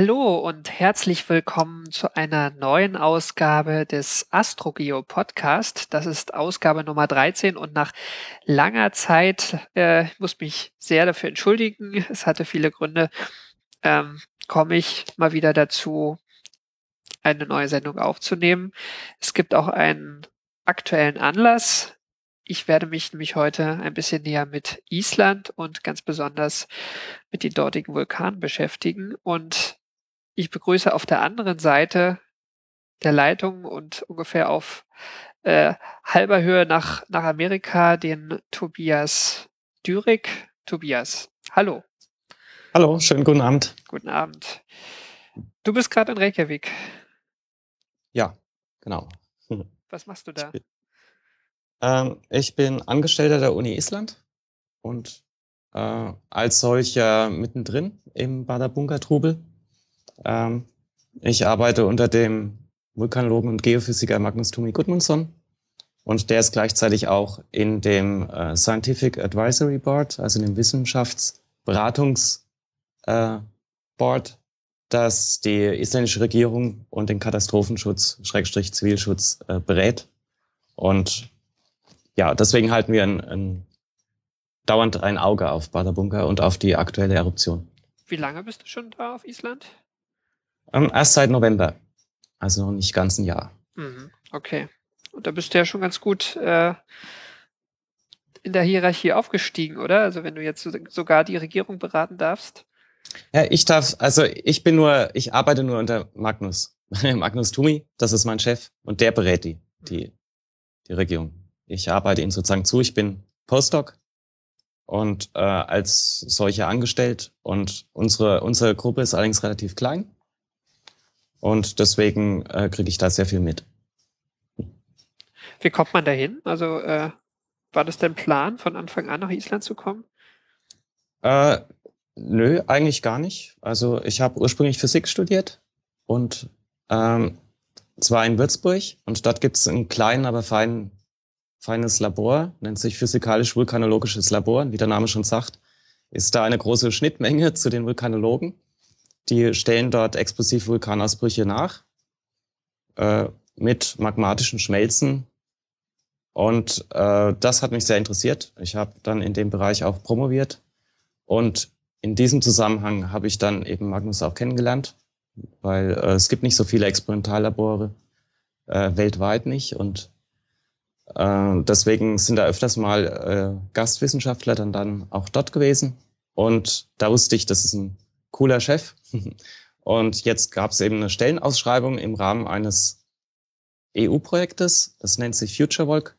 Hallo und herzlich willkommen zu einer neuen Ausgabe des AstroGeo Podcast. Das ist Ausgabe Nummer 13 und nach langer Zeit, äh, ich muss mich sehr dafür entschuldigen, es hatte viele Gründe, ähm, komme ich mal wieder dazu, eine neue Sendung aufzunehmen. Es gibt auch einen aktuellen Anlass. Ich werde mich nämlich heute ein bisschen näher mit Island und ganz besonders mit den dortigen Vulkanen beschäftigen. Und ich begrüße auf der anderen Seite der Leitung und ungefähr auf äh, halber Höhe nach, nach Amerika den Tobias Dürig. Tobias, hallo. Hallo, schönen guten Abend. Guten Abend. Du bist gerade in Reykjavik. Ja, genau. Was machst du da? Ich bin, ähm, ich bin Angestellter der Uni Island und äh, als solcher mittendrin im Badabunga-Trubel. Ähm, ich arbeite unter dem Vulkanologen und Geophysiker Magnus Tumi Gudmundsson und der ist gleichzeitig auch in dem äh, Scientific Advisory Board, also in dem Wissenschaftsberatungs äh, Board, das die isländische Regierung und den Katastrophenschutz, Schrägstrich Zivilschutz äh, berät. Und ja, deswegen halten wir ein, ein, dauernd ein Auge auf Badabunka und auf die aktuelle Eruption. Wie lange bist du schon da auf Island? Ähm, erst seit November. Also noch nicht ganz ein Jahr. Mhm, okay. Und da bist du ja schon ganz gut äh, in der Hierarchie aufgestiegen, oder? Also wenn du jetzt sogar die Regierung beraten darfst. Ja, ich darf, also ich bin nur, ich arbeite nur unter Magnus. Magnus Tumi, das ist mein Chef und der berät die, die, die Regierung. Ich arbeite ihm sozusagen zu, ich bin Postdoc und äh, als solcher angestellt und unsere, unsere Gruppe ist allerdings relativ klein. Und deswegen äh, kriege ich da sehr viel mit. Wie kommt man dahin? Also äh, war das dein Plan, von Anfang an nach Island zu kommen? Äh, nö, eigentlich gar nicht. Also ich habe ursprünglich Physik studiert und ähm, zwar in Würzburg und dort gibt es ein kleinen, aber fein, feines Labor, nennt sich physikalisch-vulkanologisches Labor. Wie der Name schon sagt, ist da eine große Schnittmenge zu den Vulkanologen. Die stellen dort explosive Vulkanausbrüche nach äh, mit magmatischen Schmelzen. Und äh, das hat mich sehr interessiert. Ich habe dann in dem Bereich auch promoviert. Und in diesem Zusammenhang habe ich dann eben Magnus auch kennengelernt, weil äh, es gibt nicht so viele Experimentallabore äh, weltweit nicht. Und äh, deswegen sind da öfters mal äh, Gastwissenschaftler dann, dann auch dort gewesen. Und da wusste ich, das ist ein cooler Chef. Und jetzt gab es eben eine Stellenausschreibung im Rahmen eines EU-Projektes, das nennt sich FutureVolk.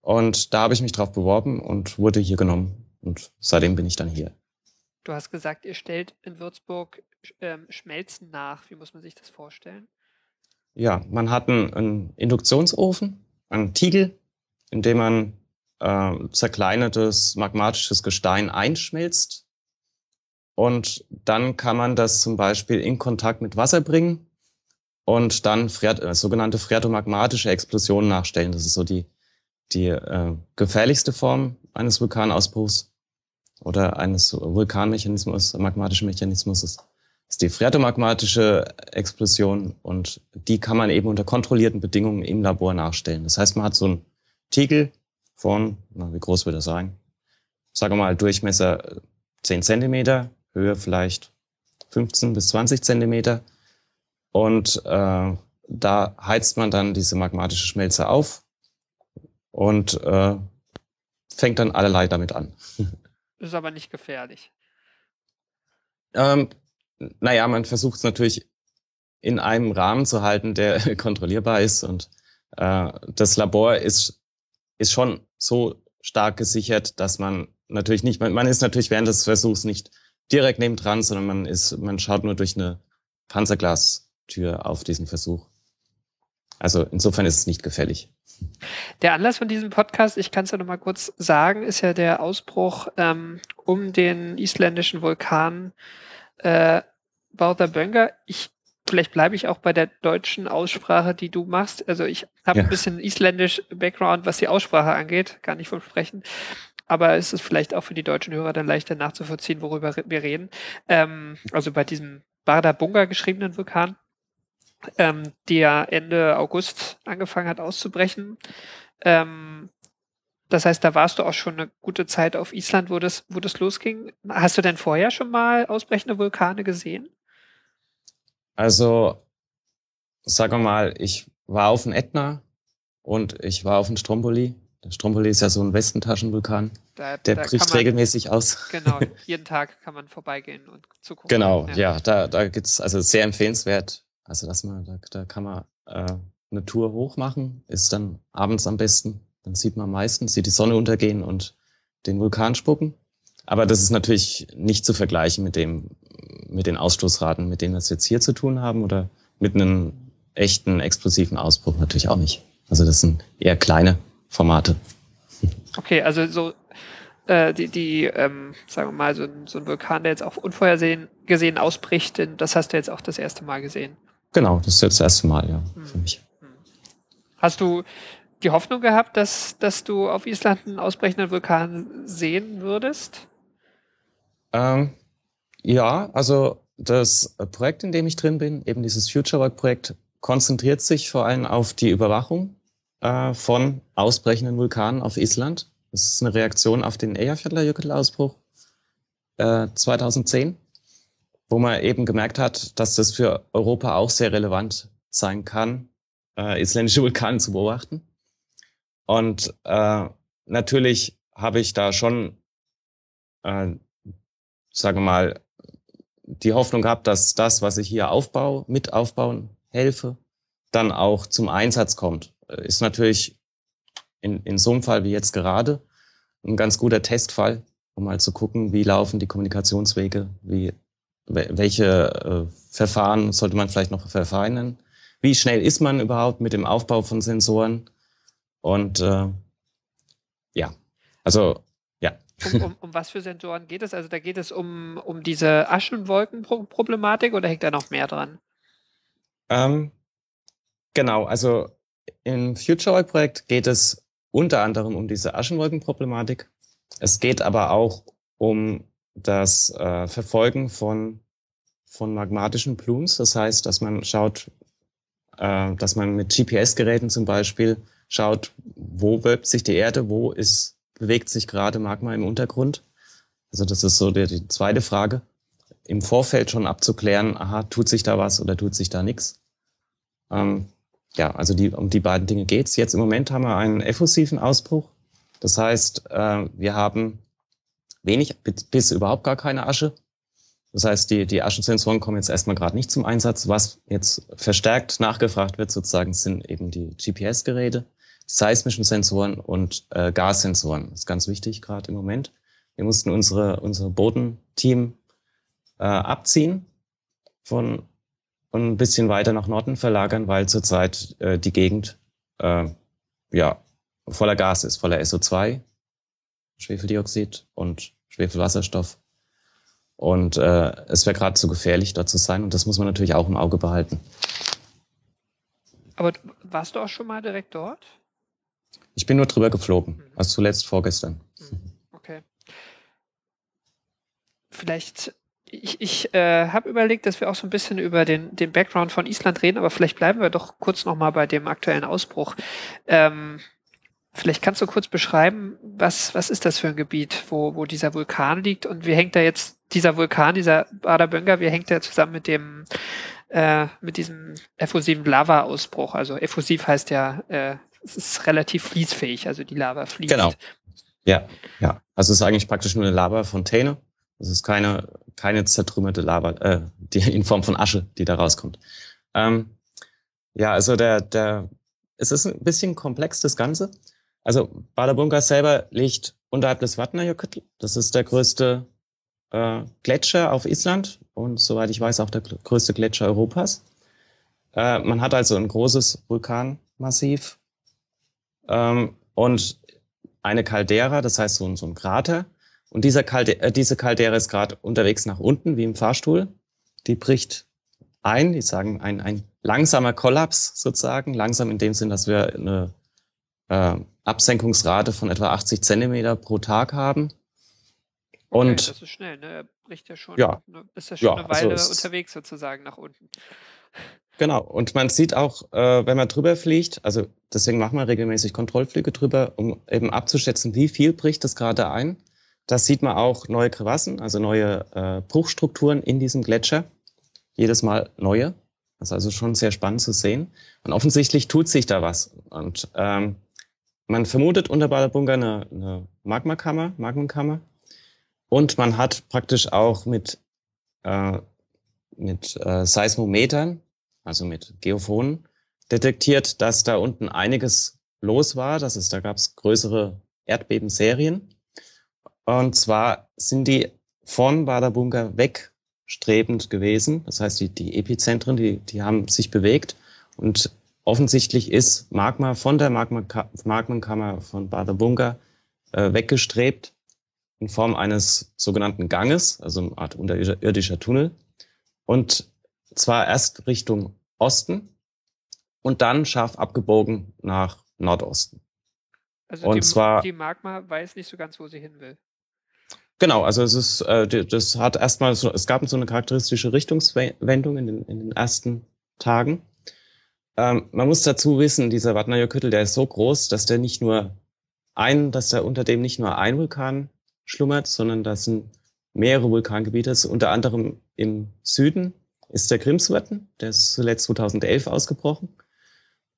Und da habe ich mich drauf beworben und wurde hier genommen. Und seitdem bin ich dann hier. Du hast gesagt, ihr stellt in Würzburg ähm, Schmelzen nach. Wie muss man sich das vorstellen? Ja, man hat einen, einen Induktionsofen, einen Tiegel, in dem man äh, zerkleinertes magmatisches Gestein einschmelzt und dann kann man das zum Beispiel in Kontakt mit Wasser bringen und dann Phreat äh, sogenannte phreatomagmatische Explosionen nachstellen. Das ist so die, die äh, gefährlichste Form eines Vulkanausbruchs oder eines Vulkanmechanismus, magmatischen Mechanismus ist, ist die phreatomagmatische Explosion und die kann man eben unter kontrollierten Bedingungen im Labor nachstellen. Das heißt, man hat so einen Tiegel von, na, wie groß wird er sein? Sagen wir mal Durchmesser 10 Zentimeter, Höhe vielleicht 15 bis 20 Zentimeter. Und äh, da heizt man dann diese magmatische Schmelze auf und äh, fängt dann allerlei damit an. Ist aber nicht gefährlich. Ähm, naja, man versucht es natürlich in einem Rahmen zu halten, der kontrollierbar ist. Und äh, das Labor ist, ist schon so stark gesichert, dass man natürlich nicht, man, man ist natürlich während des Versuchs nicht direkt nebendran, sondern man ist, man schaut nur durch eine Panzerglas, Tür auf diesen Versuch. Also insofern ist es nicht gefällig. Der Anlass von diesem Podcast, ich kann es ja noch mal kurz sagen, ist ja der Ausbruch ähm, um den isländischen Vulkan äh, Bauter Ich vielleicht bleibe ich auch bei der deutschen Aussprache, die du machst. Also ich habe ja. ein bisschen isländisch Background, was die Aussprache angeht, gar nicht vom Sprechen. Aber es ist vielleicht auch für die deutschen Hörer dann leichter nachzuvollziehen, worüber wir reden. Ähm, also bei diesem Barda Bunga geschriebenen Vulkan ähm, der Ende August angefangen hat auszubrechen. Ähm, das heißt, da warst du auch schon eine gute Zeit auf Island, wo das, wo das losging. Hast du denn vorher schon mal ausbrechende Vulkane gesehen? Also, sagen wir mal, ich war auf dem Ätna und ich war auf dem Stromboli. Der Stromboli ist ja so ein Westentaschenvulkan. Da, der da bricht man, regelmäßig aus. Genau, jeden Tag kann man vorbeigehen und zugucken. Genau, ja, ja da, da gibt's also sehr empfehlenswert, also dass man, da, da kann man äh, eine Tour hoch machen, ist dann abends am besten. Dann sieht man am meisten, sieht die Sonne untergehen und den Vulkan spucken. Aber das ist natürlich nicht zu vergleichen mit dem, mit den Ausstoßraten, mit denen wir es jetzt hier zu tun haben oder mit einem echten explosiven Ausbruch natürlich auch nicht. Also das sind eher kleine Formate. Okay, also so äh, die, die ähm, sagen wir mal, so ein, so ein Vulkan, der jetzt auch unvorhersehen gesehen ausbricht, das hast du jetzt auch das erste Mal gesehen. Genau, das ist jetzt das erste Mal, ja, hm. für mich. Hm. Hast du die Hoffnung gehabt, dass, dass du auf Island einen ausbrechenden Vulkan sehen würdest? Ähm, ja, also das Projekt, in dem ich drin bin, eben dieses Future Work Projekt, konzentriert sich vor allem auf die Überwachung äh, von ausbrechenden Vulkanen auf Island. Das ist eine Reaktion auf den Eyjafjallajökull-Ausbruch äh, 2010 wo man eben gemerkt hat, dass das für Europa auch sehr relevant sein kann, äh, isländische Vulkane zu beobachten. Und äh, natürlich habe ich da schon, äh, sage mal, die Hoffnung gehabt, dass das, was ich hier aufbaue, mit aufbauen helfe, dann auch zum Einsatz kommt. Äh, ist natürlich in, in so einem Fall wie jetzt gerade ein ganz guter Testfall, um mal zu gucken, wie laufen die Kommunikationswege, wie welche äh, Verfahren sollte man vielleicht noch verfeinern? Wie schnell ist man überhaupt mit dem Aufbau von Sensoren? Und äh, ja, also ja. Um, um, um was für Sensoren geht es? Also da geht es um, um diese Aschenwolkenproblematik oder hängt da noch mehr dran? Ähm, genau, also im FutureWork-Projekt geht es unter anderem um diese Aschenwolkenproblematik. Es geht aber auch um das äh, Verfolgen von, von magmatischen Plumes. Das heißt, dass man schaut, äh, dass man mit GPS-Geräten zum Beispiel schaut, wo wölbt sich die Erde, wo ist, bewegt sich gerade Magma im Untergrund. Also das ist so die, die zweite Frage. Im Vorfeld schon abzuklären, aha, tut sich da was oder tut sich da nichts. Ähm, ja, also die, um die beiden Dinge geht's. Jetzt im Moment haben wir einen effusiven Ausbruch. Das heißt, äh, wir haben wenig bis überhaupt gar keine Asche. Das heißt, die, die Aschensensoren kommen jetzt erstmal gerade nicht zum Einsatz. Was jetzt verstärkt nachgefragt wird sozusagen, sind eben die GPS-Geräte, seismischen Sensoren und äh, Gassensoren. Das ist ganz wichtig gerade im Moment. Wir mussten unsere, unsere Bodenteam äh, abziehen von und ein bisschen weiter nach Norden verlagern, weil zurzeit äh, die Gegend äh, ja voller Gas ist, voller SO2, Schwefeldioxid und Schwefelwasserstoff. Und äh, es wäre gerade zu gefährlich, dort zu sein. Und das muss man natürlich auch im Auge behalten. Aber warst du auch schon mal direkt dort? Ich bin nur drüber geflogen. Mhm. Also zuletzt vorgestern. Mhm. Okay. Vielleicht, ich, ich äh, habe überlegt, dass wir auch so ein bisschen über den, den Background von Island reden, aber vielleicht bleiben wir doch kurz nochmal bei dem aktuellen Ausbruch. Ähm, Vielleicht kannst du kurz beschreiben, was, was ist das für ein Gebiet, wo, wo dieser Vulkan liegt und wie hängt da jetzt dieser Vulkan, dieser Badabönga, wie hängt der zusammen mit dem, äh, mit diesem effusiven Lava-Ausbruch? Also effusiv heißt ja, äh, es ist relativ fließfähig, also die Lava fließt. Genau. Ja, ja. Also es ist eigentlich praktisch nur eine Lava-Fontäne. Es ist keine, keine zertrümmerte Lava, äh, die in Form von Asche, die da rauskommt. Ähm, ja, also der, der, es ist ein bisschen komplex, das Ganze. Also Badabunga selber liegt unterhalb des Vatnajökull. Das ist der größte äh, Gletscher auf Island und soweit ich weiß auch der größte Gletscher Europas. Äh, man hat also ein großes Vulkanmassiv ähm, und eine Caldera, das heißt so, so ein Krater. Und dieser Kalde äh, diese Caldera ist gerade unterwegs nach unten, wie im Fahrstuhl. Die bricht ein, die sagen ein, ein langsamer Kollaps sozusagen, langsam in dem Sinn, dass wir eine äh, Absenkungsrate von etwa 80 Zentimeter pro Tag haben. Und okay, das ist schnell, ne? Er bricht ja schon, ja, ne, ist ja schon ja, eine Weile also unterwegs sozusagen nach unten. Genau, und man sieht auch, äh, wenn man drüber fliegt, also deswegen machen wir regelmäßig Kontrollflüge drüber, um eben abzuschätzen, wie viel bricht das gerade ein. Da sieht man auch neue Krevassen, also neue äh, Bruchstrukturen in diesem Gletscher. Jedes Mal neue. Das ist also schon sehr spannend zu sehen. Und offensichtlich tut sich da was. Und ähm, man vermutet unter Badabunga eine, eine Magmakammer, Magmenkammer. Und man hat praktisch auch mit, äh, mit äh, Seismometern also mit Geophonen, detektiert, dass da unten einiges los war. Das ist, da gab es größere Erdbebenserien. Und zwar sind die von Badabunga wegstrebend gewesen. Das heißt, die, die Epizentren, die, die haben sich bewegt. Und offensichtlich ist Magma von der Magmenkammer von Badabunga äh, weggestrebt in Form eines sogenannten Ganges, also eine Art unterirdischer Tunnel. Und zwar erst Richtung Osten und dann scharf abgebogen nach Nordosten. Also und die, zwar, die Magma weiß nicht so ganz, wo sie hin will. Genau, also es ist, äh, das hat erstmal so, es gab so eine charakteristische Richtungswendung in den, in den ersten Tagen. Ähm, man muss dazu wissen, dieser Vatnajökull, der ist so groß, dass der nicht nur ein, dass der unter dem nicht nur ein Vulkan schlummert, sondern das sind mehrere Vulkangebiete, unter anderem im Süden ist der Grimswörthen, der ist zuletzt 2011 ausgebrochen.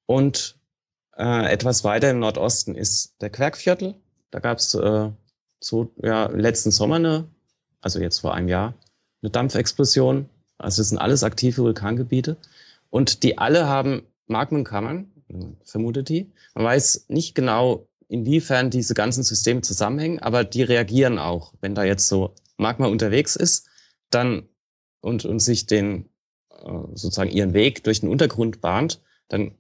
Und äh, etwas weiter im Nordosten ist der Querkviertel. Da gab es äh, so ja letzten Sommer eine, also jetzt vor einem Jahr, eine Dampfexplosion. Also das sind alles aktive Vulkangebiete. Und die alle haben Magmenkammern, vermutet die. Man weiß nicht genau, inwiefern diese ganzen Systeme zusammenhängen, aber die reagieren auch. Wenn da jetzt so Magma unterwegs ist, dann und, und sich den äh, sozusagen ihren Weg durch den Untergrund bahnt, dann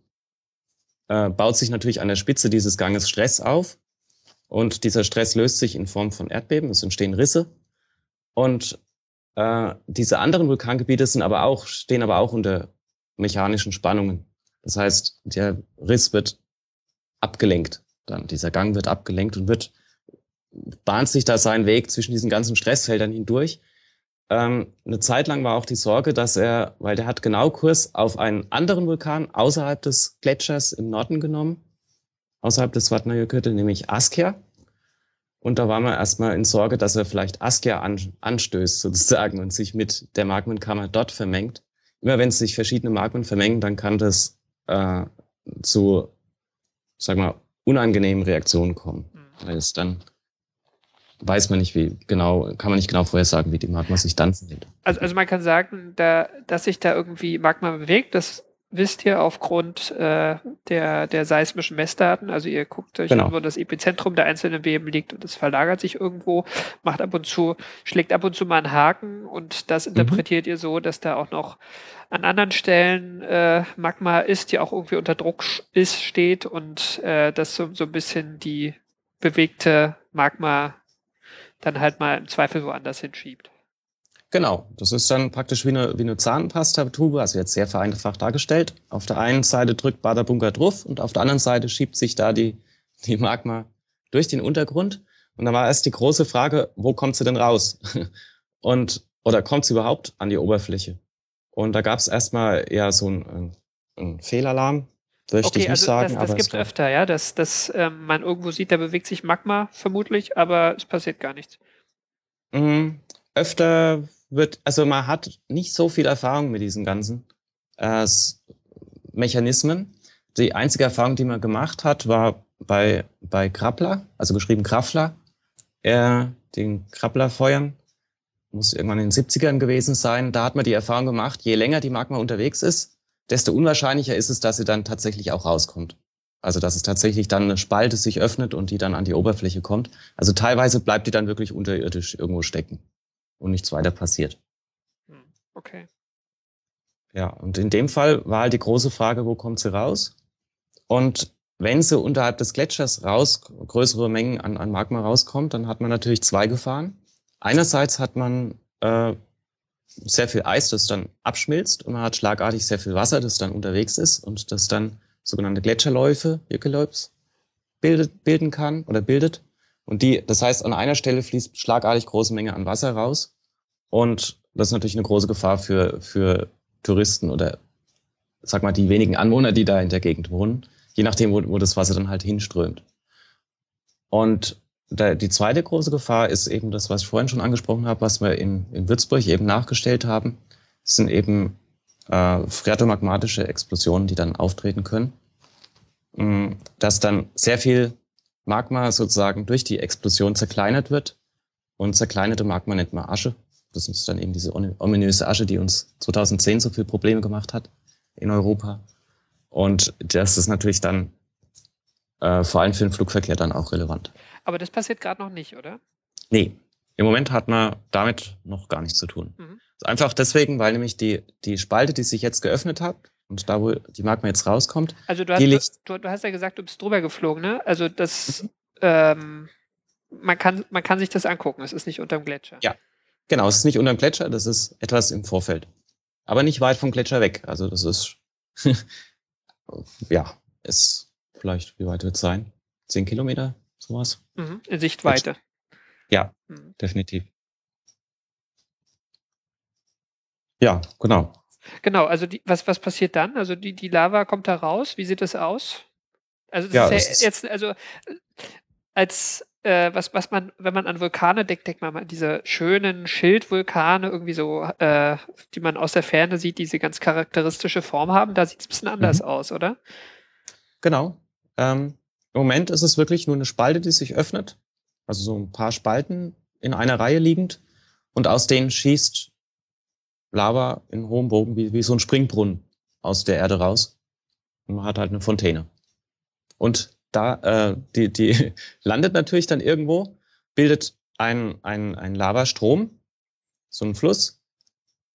äh, baut sich natürlich an der Spitze dieses Ganges Stress auf. Und dieser Stress löst sich in Form von Erdbeben, es entstehen Risse. Und äh, diese anderen Vulkangebiete sind aber auch, stehen aber auch unter mechanischen Spannungen. Das heißt, der Riss wird abgelenkt. Dann dieser Gang wird abgelenkt und wird bahnt sich da seinen Weg zwischen diesen ganzen Stressfeldern hindurch. Ähm, eine Zeit lang war auch die Sorge, dass er, weil der hat genau Kurs auf einen anderen Vulkan außerhalb des Gletschers im Norden genommen, außerhalb des Vatnajökull, nämlich Askja. Und da war man erstmal in Sorge, dass er vielleicht Askja an, anstößt sozusagen und sich mit der Magmenkammer dort vermengt. Immer wenn sich verschiedene Magmen vermengen, dann kann das äh, zu, sag mal, unangenehmen Reaktionen kommen, mhm. weil es dann weiß man nicht, wie genau, kann man nicht genau vorhersagen, wie die Magma sich dann verhält. Also, also man kann sagen, da, dass sich da irgendwie Magma bewegt, das wisst ihr aufgrund äh, der, der seismischen Messdaten. Also ihr guckt euch genau. an, wo das Epizentrum der einzelnen Beben liegt und es verlagert sich irgendwo, macht ab und zu, schlägt ab und zu mal einen Haken und das mhm. interpretiert mhm. ihr so, dass da auch noch an anderen Stellen äh, Magma ist, die auch irgendwie unter Druck ist, steht und äh, das so, so ein bisschen die bewegte Magma dann halt mal im Zweifel woanders hinschiebt. Genau, das ist dann praktisch wie eine, wie eine Zahnpasta-Tube, also jetzt sehr vereinfacht dargestellt. Auf der einen Seite drückt Baderbunker drauf und auf der anderen Seite schiebt sich da die, die Magma durch den Untergrund. Und da war erst die große Frage, wo kommt sie denn raus? Und, oder kommt sie überhaupt an die Oberfläche? Und da gab es erstmal ja so einen, einen Fehlalarm, Möchte okay, ich nicht also sagen. Das, das gibt es öfter, ja, dass, dass ähm, man irgendwo sieht, da bewegt sich Magma vermutlich, aber es passiert gar nichts. Mhm. Öfter wird, also man hat nicht so viel Erfahrung mit diesen ganzen äh, Mechanismen. Die einzige Erfahrung, die man gemacht hat, war bei, bei Krabbler, also geschrieben Kraffler, äh, den Krabblerfeuern, muss irgendwann in den 70ern gewesen sein. Da hat man die Erfahrung gemacht, je länger die Magma unterwegs ist, desto unwahrscheinlicher ist es, dass sie dann tatsächlich auch rauskommt. Also dass es tatsächlich dann eine Spalte sich öffnet und die dann an die Oberfläche kommt. Also teilweise bleibt die dann wirklich unterirdisch irgendwo stecken und nichts weiter passiert. Hm, okay. Ja, und in dem Fall war halt die große Frage, wo kommt sie raus? Und wenn sie unterhalb des Gletschers raus, größere Mengen an, an Magma rauskommt, dann hat man natürlich zwei Gefahren. Einerseits hat man äh, sehr viel Eis, das dann abschmilzt und man hat schlagartig sehr viel Wasser, das dann unterwegs ist und das dann sogenannte Gletscherläufe, Jökelläups, bildet, bilden kann oder bildet. Und die, das heißt, an einer Stelle fließt schlagartig große Menge an Wasser raus. Und das ist natürlich eine große Gefahr für, für Touristen oder sag mal die wenigen Anwohner, die da in der Gegend wohnen, je nachdem, wo, wo das Wasser dann halt hinströmt. Und da, die zweite große Gefahr ist eben das, was ich vorhin schon angesprochen habe, was wir in, in Würzburg eben nachgestellt haben. Das sind eben äh, phreatomagmatische Explosionen, die dann auftreten können. Mm, dass dann sehr viel Magma sozusagen durch die Explosion zerkleinert wird. Und zerkleinerte Magma nennt man Asche. Das ist dann eben diese ominöse Asche, die uns 2010 so viel Probleme gemacht hat in Europa. Und das ist natürlich dann äh, vor allem für den Flugverkehr dann auch relevant. Aber das passiert gerade noch nicht, oder? Nee, im Moment hat man damit noch gar nichts zu tun. Mhm. Einfach deswegen, weil nämlich die, die Spalte, die sich jetzt geöffnet hat, und da, wo die Magma jetzt rauskommt, also du hast, du, du, hast ja gesagt, du bist drüber geflogen, ne? Also das, mhm. ähm, man, kann, man kann sich das angucken, es ist nicht unterm Gletscher. Ja, genau, es ist nicht unterm Gletscher, das ist etwas im Vorfeld. Aber nicht weit vom Gletscher weg. Also das ist, ja, ist vielleicht, wie weit wird es sein? Zehn Kilometer, sowas? Mhm, in Sichtweite. Ja, mhm. definitiv. Ja, genau. Genau, also die, was, was passiert dann? Also die, die Lava kommt da raus. Wie sieht das aus? Also das ja, ist ja jetzt, also als äh, was, was man, wenn man an Vulkane denkt, denkt man an diese schönen Schildvulkane, irgendwie so, äh, die man aus der Ferne sieht, die diese ganz charakteristische Form haben. Da sieht es ein bisschen anders mhm. aus, oder? Genau. Ähm, Im Moment ist es wirklich nur eine Spalte, die sich öffnet. Also so ein paar Spalten in einer Reihe liegend. Und aus denen schießt Lava in hohem Bogen wie, wie so ein Springbrunnen aus der Erde raus. Und man hat halt eine Fontäne. Und da, äh, die, die landet natürlich dann irgendwo, bildet ein, ein, ein Lavastrom, so ein Fluss.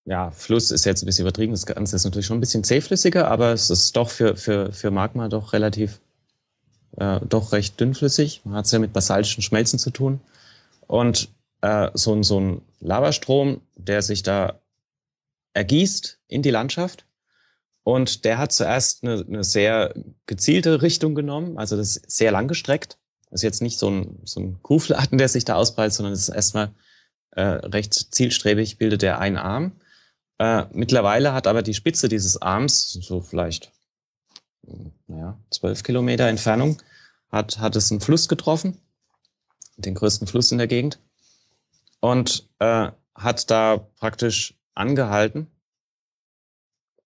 Ja, Fluss ist jetzt ein bisschen übertrieben, das Ganze ist natürlich schon ein bisschen zähflüssiger, aber es ist doch für, für, für Magma doch relativ, äh, doch recht dünnflüssig. Man hat es ja mit basaltischen Schmelzen zu tun. Und äh, so, so ein Lavastrom, der sich da ergießt in die Landschaft. Und der hat zuerst eine, eine sehr gezielte Richtung genommen, also das ist sehr lang gestreckt. Das ist jetzt nicht so ein, so ein Kuhfladen, der sich da ausbreitet, sondern es ist erstmal äh, recht zielstrebig, bildet er einen Arm. Äh, mittlerweile hat aber die Spitze dieses Arms, so vielleicht naja, zwölf Kilometer Entfernung, hat, hat es einen Fluss getroffen, den größten Fluss in der Gegend, und äh, hat da praktisch angehalten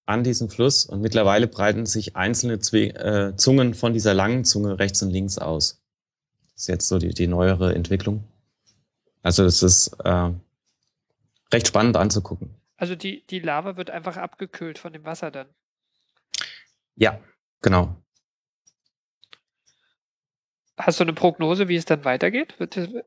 an diesem Fluss und mittlerweile breiten sich einzelne Zwe äh, Zungen von dieser langen Zunge rechts und links aus. Das ist jetzt so die, die neuere Entwicklung. Also es ist äh, recht spannend anzugucken. Also die, die Lava wird einfach abgekühlt von dem Wasser dann. Ja, genau. Hast du eine Prognose, wie es dann weitergeht?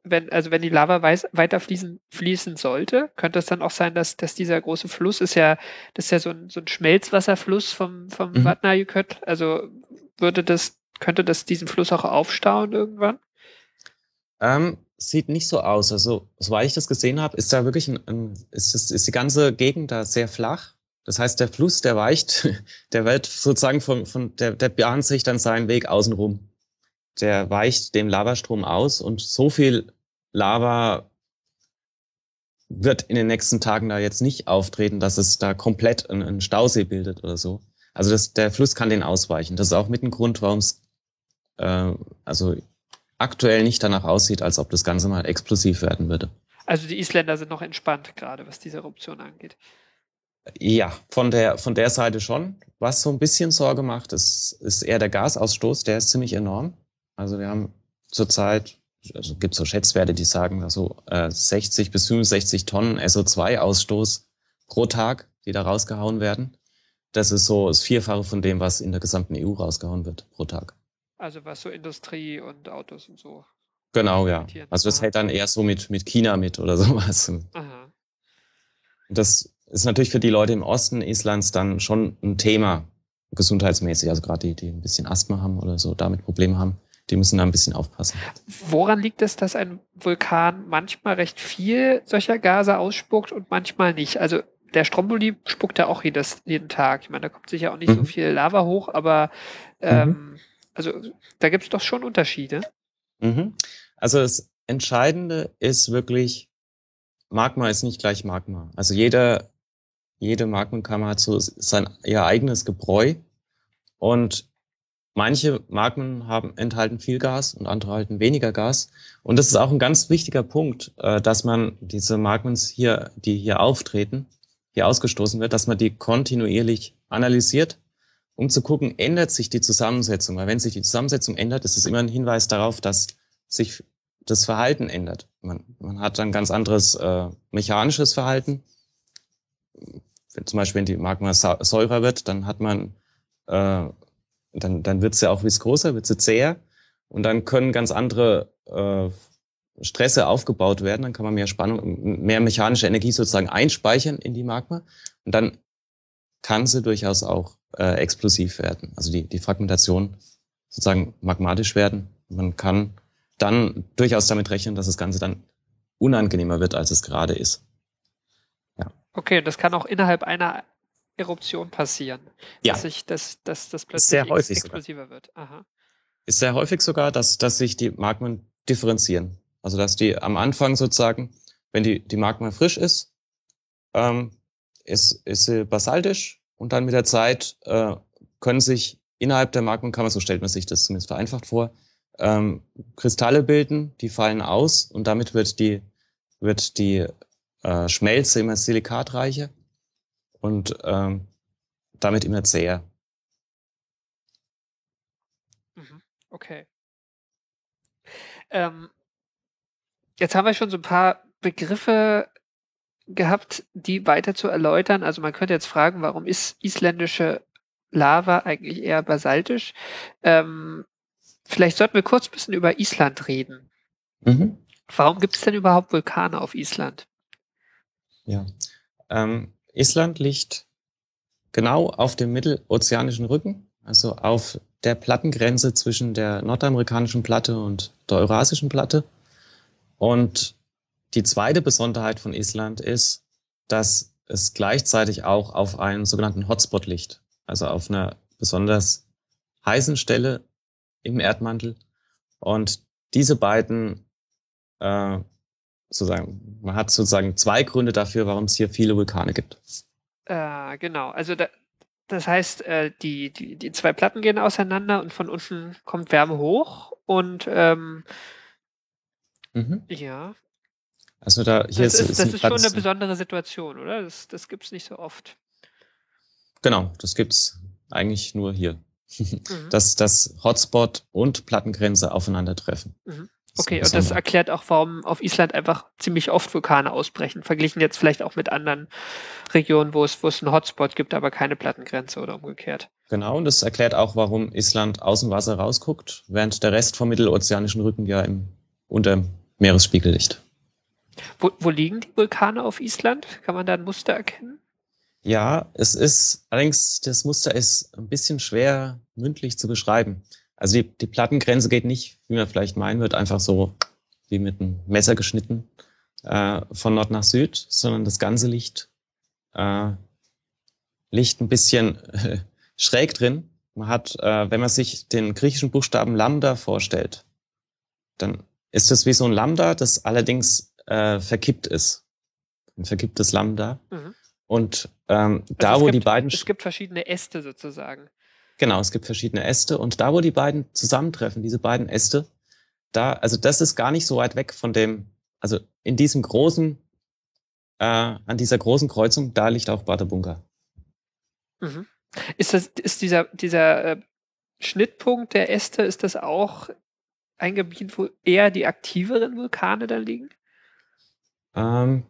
wenn, also wenn die Lava weiß, weiter fließen, fließen sollte, könnte es dann auch sein, dass, dass dieser große Fluss ist ja, das ist ja so ein, so ein Schmelzwasserfluss vom, vom mhm. Vatnajökull. Also würde das, könnte das diesen Fluss auch aufstauen irgendwann? Ähm, sieht nicht so aus. Also, soweit ich das gesehen habe, ist da wirklich ein, ein ist, das, ist die ganze Gegend da sehr flach. Das heißt, der Fluss, der weicht, der wird sozusagen von, von der, der bahnt sich dann seinen Weg außenrum der weicht dem Lavastrom aus und so viel Lava wird in den nächsten Tagen da jetzt nicht auftreten, dass es da komplett einen Stausee bildet oder so. Also das, der Fluss kann den ausweichen. Das ist auch mit ein Grund, warum es äh, also aktuell nicht danach aussieht, als ob das Ganze mal explosiv werden würde. Also die Isländer sind noch entspannt gerade, was diese Eruption angeht. Ja, von der, von der Seite schon. Was so ein bisschen Sorge macht, ist, ist eher der Gasausstoß. Der ist ziemlich enorm. Also wir haben zurzeit, also gibt so Schätzwerte, die sagen, also äh, 60 bis 65 Tonnen SO2-Ausstoß pro Tag, die da rausgehauen werden. Das ist so das Vierfache von dem, was in der gesamten EU rausgehauen wird pro Tag. Also was so Industrie und Autos und so. Genau, ja. Also das hält dann eher so mit, mit China mit oder sowas. Aha. Das ist natürlich für die Leute im Osten Islands dann schon ein Thema, gesundheitsmäßig. Also gerade die, die ein bisschen Asthma haben oder so, damit Probleme haben, die müssen da ein bisschen aufpassen. Woran liegt es, dass ein Vulkan manchmal recht viel solcher Gase ausspuckt und manchmal nicht? Also der Stromboli spuckt ja auch jedes, jeden Tag. Ich meine, da kommt sicher auch nicht mhm. so viel Lava hoch, aber ähm, mhm. also da gibt es doch schon Unterschiede. Mhm. Also das Entscheidende ist wirklich, Magma ist nicht gleich Magma. Also jeder, jede Magmenkammer hat so sein ihr eigenes Gebräu und manche Magmen haben enthalten viel Gas und andere halten weniger Gas. Und das ist auch ein ganz wichtiger Punkt, äh, dass man diese Magmens hier, die hier auftreten, hier ausgestoßen wird, dass man die kontinuierlich analysiert, um zu gucken, ändert sich die Zusammensetzung. Weil wenn sich die Zusammensetzung ändert, ist es immer ein Hinweis darauf, dass sich das Verhalten ändert. Man, man hat dann ganz anderes äh, mechanisches Verhalten. Wenn, zum Beispiel, wenn die Magma säurer wird, dann hat man, äh, dann, dann wird sie ja auch viskoser, wird sie zäher. Und dann können ganz andere äh, Stresse aufgebaut werden, dann kann man mehr Spannung, mehr mechanische Energie sozusagen einspeichern in die Magma und dann kann sie durchaus auch äh, explosiv werden. Also die, die Fragmentation sozusagen magmatisch werden. Man kann dann durchaus damit rechnen, dass das Ganze dann unangenehmer wird, als es gerade ist. Ja. Okay, das kann auch innerhalb einer Eruption passieren. Ja. Dass, sich, dass, dass das plötzlich sehr häufig explosiver sogar. wird. Aha. Ist sehr häufig sogar, dass, dass sich die Magmen differenzieren. Also dass die am Anfang sozusagen, wenn die, die Magma frisch ist, ähm, ist, ist sie basaltisch und dann mit der Zeit äh, können sich innerhalb der Magmenkammer, so stellt man sich das zumindest vereinfacht vor, ähm, Kristalle bilden, die fallen aus und damit wird die, wird die äh, Schmelze immer silikatreicher und ähm, damit immer zäher. Mhm. Okay. Ähm, Jetzt haben wir schon so ein paar Begriffe gehabt, die weiter zu erläutern. Also man könnte jetzt fragen, warum ist isländische Lava eigentlich eher basaltisch? Ähm, vielleicht sollten wir kurz ein bisschen über Island reden. Mhm. Warum gibt es denn überhaupt Vulkane auf Island? Ja, ähm, Island liegt genau auf dem mittelozeanischen Rücken, also auf der Plattengrenze zwischen der nordamerikanischen Platte und der eurasischen Platte. Und die zweite Besonderheit von Island ist, dass es gleichzeitig auch auf einen sogenannten Hotspot liegt, also auf einer besonders heißen Stelle im Erdmantel. Und diese beiden, äh, sozusagen, man hat sozusagen zwei Gründe dafür, warum es hier viele Vulkane gibt. Äh, genau, also da, das heißt, äh, die, die, die zwei Platten gehen auseinander und von unten kommt Wärme hoch und ähm, Mhm. Ja. Also da hier das ist, ist, das ist schon eine besondere Situation, oder? Das, das gibt es nicht so oft. Genau, das gibt's eigentlich nur hier. Mhm. Dass, dass Hotspot und Plattengrenze aufeinandertreffen. Mhm. Okay, und das erklärt auch, warum auf Island einfach ziemlich oft Vulkane ausbrechen. Verglichen jetzt vielleicht auch mit anderen Regionen, wo es, wo es einen Hotspot gibt, aber keine Plattengrenze oder umgekehrt. Genau, und das erklärt auch, warum Island aus dem Wasser rausguckt, während der Rest vom mittelozeanischen Rücken ja im, unter Meeresspiegel liegt. Wo, wo liegen die Vulkane auf Island? Kann man da ein Muster erkennen? Ja, es ist, allerdings, das Muster ist ein bisschen schwer mündlich zu beschreiben. Also die, die Plattengrenze geht nicht, wie man vielleicht meinen wird, einfach so wie mit einem Messer geschnitten äh, von Nord nach Süd, sondern das ganze Licht äh, liegt ein bisschen äh, schräg drin. Man hat, äh, wenn man sich den griechischen Buchstaben Lambda vorstellt, dann ist das wie so ein Lambda, das allerdings äh, verkippt ist. Ein verkipptes Lambda. Mhm. Und ähm, also da, wo gibt, die beiden. Es gibt verschiedene Äste sozusagen. Genau, es gibt verschiedene Äste. Und da, wo die beiden zusammentreffen, diese beiden Äste, da, also das ist gar nicht so weit weg von dem, also in diesem großen, äh, an dieser großen Kreuzung, da liegt auch Badabunga. Mhm. Ist das, ist dieser, dieser äh, Schnittpunkt der Äste, ist das auch ein Gebiet, wo eher die aktiveren Vulkane da liegen? Ähm,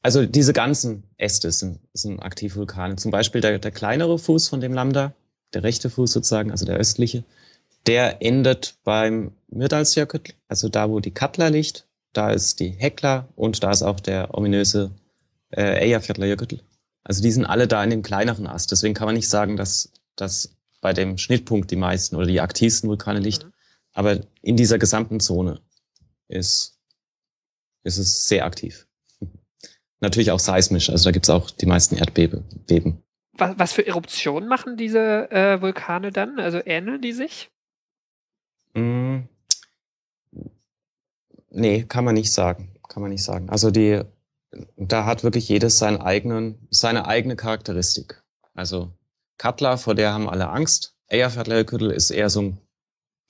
also diese ganzen Äste sind, sind Aktivvulkane. Zum Beispiel der, der kleinere Fuß von dem Lambda, der rechte Fuß sozusagen, also der östliche, der endet beim Myrdalsjökull, also da, wo die Katla liegt. Da ist die Hekla und da ist auch der ominöse äh, Eyjafjallajökull, Also die sind alle da in dem kleineren Ast. Deswegen kann man nicht sagen, dass, dass bei dem Schnittpunkt die meisten oder die aktivsten Vulkane liegt. Mhm. Aber in dieser gesamten Zone ist, ist es sehr aktiv. Natürlich auch seismisch. Also da gibt's auch die meisten Erdbeben. Was, was für Eruptionen machen diese äh, Vulkane dann? Also ähneln die sich? Mm, nee, kann man nicht sagen. Kann man nicht sagen. Also die, da hat wirklich jedes seinen eigenen, seine eigene Charakteristik. Also Katla, vor der haben alle Angst. Eyjafjallajökull ist eher so ein,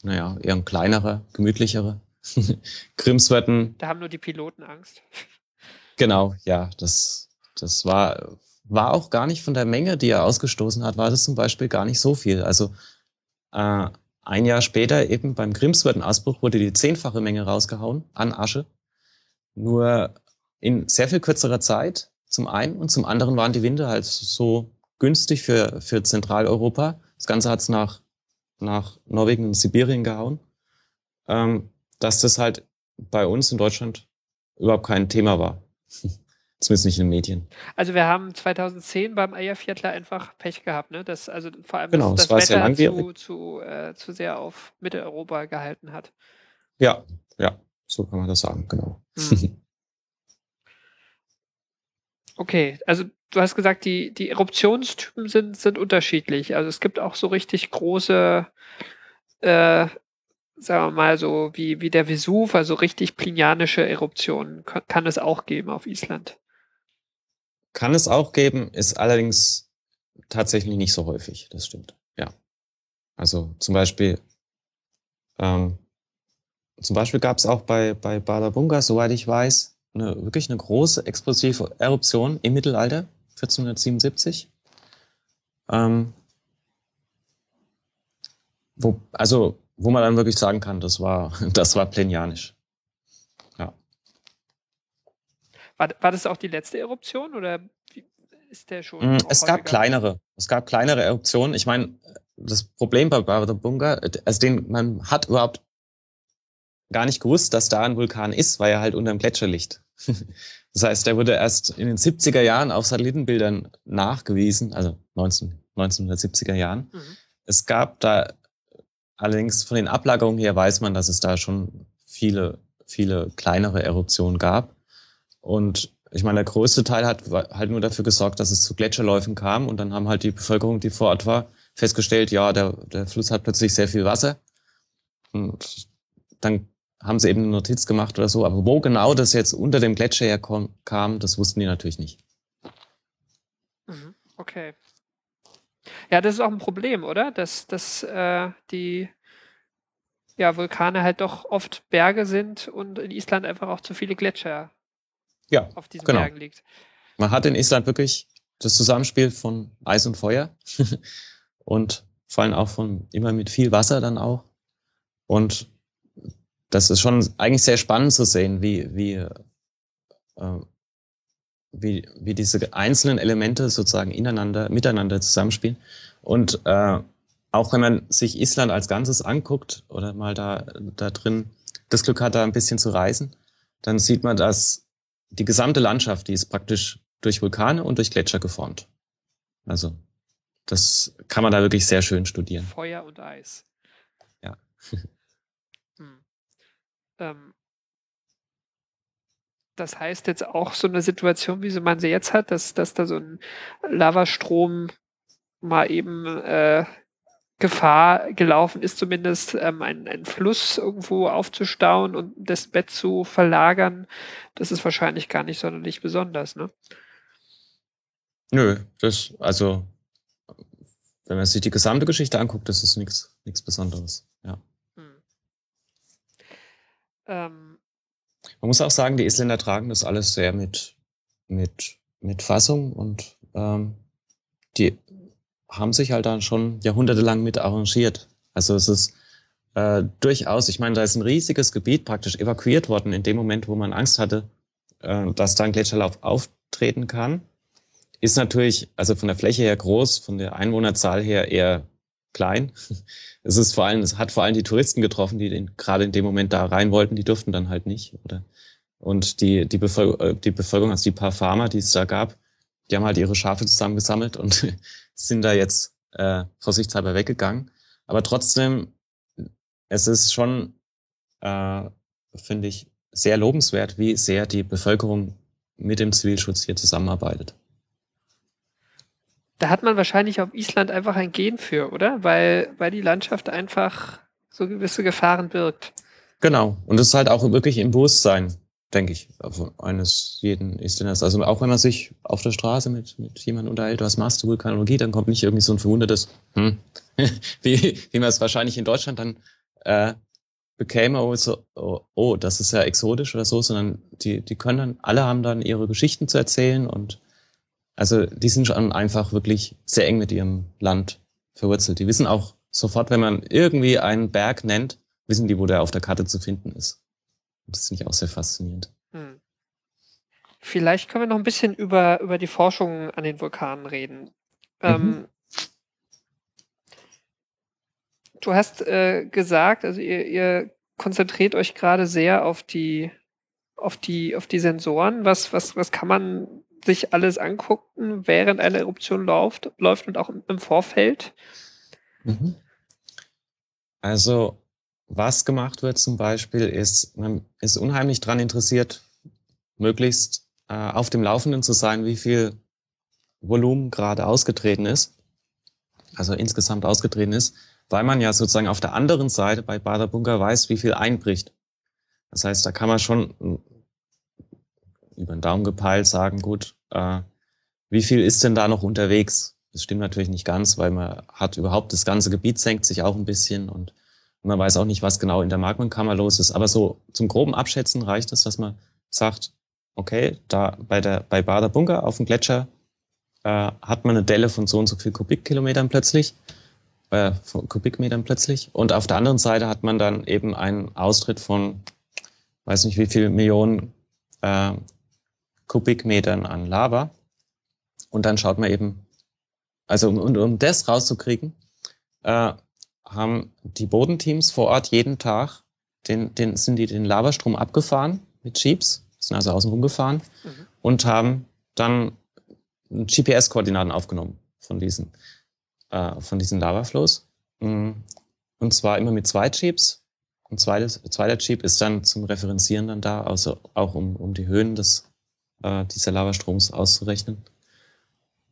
naja, eher ein kleinerer, gemütlicherer. Grimswetten. Da haben nur die Piloten Angst. Genau, ja, das, das war, war auch gar nicht von der Menge, die er ausgestoßen hat, war das zum Beispiel gar nicht so viel. Also äh, ein Jahr später eben beim Grimswetten-Ausbruch wurde die zehnfache Menge rausgehauen an Asche. Nur in sehr viel kürzerer Zeit zum einen und zum anderen waren die Winde halt so günstig für, für Zentraleuropa. Das Ganze hat's nach, nach Norwegen und Sibirien gehauen, ähm, dass das halt bei uns in Deutschland überhaupt kein Thema war. Zumindest nicht in den Medien. Also wir haben 2010 beim Eierviertler einfach Pech gehabt, ne? Das, also vor allem genau, das, das Wetter zu, zu, äh, zu sehr auf Mitteleuropa gehalten hat. Ja, ja, so kann man das sagen, genau. Hm. Okay, also du hast gesagt, die, die Eruptionstypen sind, sind unterschiedlich. Also es gibt auch so richtig große, äh, sagen wir mal so, wie, wie der Vesuv, also richtig plinianische Eruptionen, kann, kann es auch geben auf Island. Kann es auch geben, ist allerdings tatsächlich nicht so häufig, das stimmt, ja. Also zum Beispiel, ähm, zum Beispiel gab es auch bei, bei Badabunga, soweit ich weiß, eine, wirklich eine große explosive Eruption im Mittelalter, 1477. Ähm, wo, also, wo man dann wirklich sagen kann, das war, das war plenianisch. Ja. War, war das auch die letzte Eruption oder ist der schon? Mm, es gab kleinere. Es gab kleinere Eruptionen. Ich meine, das Problem bei Bunga, also den, man hat überhaupt gar nicht gewusst, dass da ein Vulkan ist, weil er halt unter dem Gletscher liegt. Das heißt, der wurde erst in den 70er Jahren auf Satellitenbildern nachgewiesen, also 19, 1970er Jahren. Mhm. Es gab da allerdings von den Ablagerungen her weiß man, dass es da schon viele, viele kleinere Eruptionen gab. Und ich meine, der größte Teil hat halt nur dafür gesorgt, dass es zu Gletscherläufen kam. Und dann haben halt die Bevölkerung, die vor Ort war, festgestellt, ja, der, der Fluss hat plötzlich sehr viel Wasser. Und dann haben sie eben eine Notiz gemacht oder so. Aber wo genau das jetzt unter dem Gletscher herkam, das wussten die natürlich nicht. Mhm, okay. Ja, das ist auch ein Problem, oder? Dass, dass äh, die ja, Vulkane halt doch oft Berge sind und in Island einfach auch zu viele Gletscher ja, auf diesen genau. Bergen liegt. Man hat in Island wirklich das Zusammenspiel von Eis und Feuer und vor allem auch von immer mit viel Wasser dann auch. Und das ist schon eigentlich sehr spannend zu sehen, wie, wie, äh, wie, wie diese einzelnen Elemente sozusagen ineinander, miteinander zusammenspielen. Und äh, auch wenn man sich Island als Ganzes anguckt oder mal da, da drin das Glück hat, da ein bisschen zu reisen, dann sieht man, dass die gesamte Landschaft, die ist praktisch durch Vulkane und durch Gletscher geformt. Also das kann man da wirklich sehr schön studieren. Feuer und Eis. Ja. Ähm, das heißt jetzt auch so eine Situation, wie man sie jetzt hat, dass, dass da so ein Lavastrom mal eben äh, Gefahr gelaufen ist, zumindest ähm, einen, einen Fluss irgendwo aufzustauen und das Bett zu verlagern, das ist wahrscheinlich gar nicht sonderlich besonders, ne? Nö, das, also, wenn man sich die gesamte Geschichte anguckt, das ist nichts nichts Besonderes, ja. Ähm, Man muss auch sagen, die Isländer tragen das alles sehr mit, mit, mit Fassung und ähm, die haben sich halt dann schon jahrhundertelang mit arrangiert. Also es ist äh, durchaus, ich meine, da ist ein riesiges Gebiet praktisch evakuiert worden in dem Moment, wo man Angst hatte, äh, dass da ein Gletscherlauf auftreten kann. Ist natürlich, also von der Fläche her groß, von der Einwohnerzahl her eher klein. Es ist vor allem, es hat vor allem die Touristen getroffen, die den, gerade in dem Moment da rein wollten, die durften dann halt nicht, oder? Und die, die, Bevölkerung, äh, die Bevölkerung, also die paar Farmer, die es da gab, die haben halt ihre Schafe zusammengesammelt und sind da jetzt äh, vorsichtshalber weggegangen. Aber trotzdem, es ist schon, äh, finde ich, sehr lobenswert, wie sehr die Bevölkerung mit dem Zivilschutz hier zusammenarbeitet. Da hat man wahrscheinlich auf Island einfach ein Gen für, oder? Weil, weil die Landschaft einfach so gewisse Gefahren birgt. Genau. Und es ist halt auch wirklich im Bewusstsein, denke ich, eines jeden Isländers. Also auch wenn man sich auf der Straße mit, mit jemandem unterhält, was machst du Vulkanologie, dann kommt nicht irgendwie so ein verwundertes, hm, wie, wie man es wahrscheinlich in Deutschland dann äh, bekäme, oh, so, oh, oh, das ist ja exotisch oder so, sondern die, die können dann, alle haben dann ihre Geschichten zu erzählen und also die sind schon einfach wirklich sehr eng mit ihrem Land verwurzelt. Die wissen auch sofort, wenn man irgendwie einen Berg nennt, wissen die, wo der auf der Karte zu finden ist. Das finde ich auch sehr faszinierend. Hm. Vielleicht können wir noch ein bisschen über, über die Forschung an den Vulkanen reden. Ähm, mhm. Ähm, du hast äh, gesagt, also ihr, ihr konzentriert euch gerade sehr auf die, auf die, auf die Sensoren. Was, was, was kann man sich alles angucken, während eine Eruption läuft, läuft und auch im Vorfeld? Mhm. Also, was gemacht wird zum Beispiel, ist, man ist unheimlich daran interessiert, möglichst äh, auf dem Laufenden zu sein, wie viel Volumen gerade ausgetreten ist, also insgesamt ausgetreten ist, weil man ja sozusagen auf der anderen Seite bei Bader Bunker weiß, wie viel einbricht. Das heißt, da kann man schon über den Daumen gepeilt sagen, gut, äh, wie viel ist denn da noch unterwegs? Das stimmt natürlich nicht ganz, weil man hat überhaupt das ganze Gebiet senkt sich auch ein bisschen und man weiß auch nicht, was genau in der Magmenkammer los ist. Aber so zum groben Abschätzen reicht es, dass man sagt, okay, da bei der bei Bader Bunker auf dem Gletscher äh, hat man eine Delle von so und so viel Kubikkilometern plötzlich, äh, von Kubikmetern plötzlich. Und auf der anderen Seite hat man dann eben einen Austritt von, weiß nicht wie viel Millionen äh, Kubikmetern an Lava. Und dann schaut man eben, also um, um das rauszukriegen, äh, haben die Bodenteams vor Ort jeden Tag, den, den, sind die den Lavastrom abgefahren mit Jeeps, sind also außen rumgefahren mhm. und haben dann GPS-Koordinaten aufgenommen von diesen, äh, von diesen Lavaflows. Mm, und zwar immer mit zwei Jeeps. Und zweites, zweiter Jeep ist dann zum Referenzieren dann da, also auch um, um die Höhen des äh, dieser Lavastroms auszurechnen.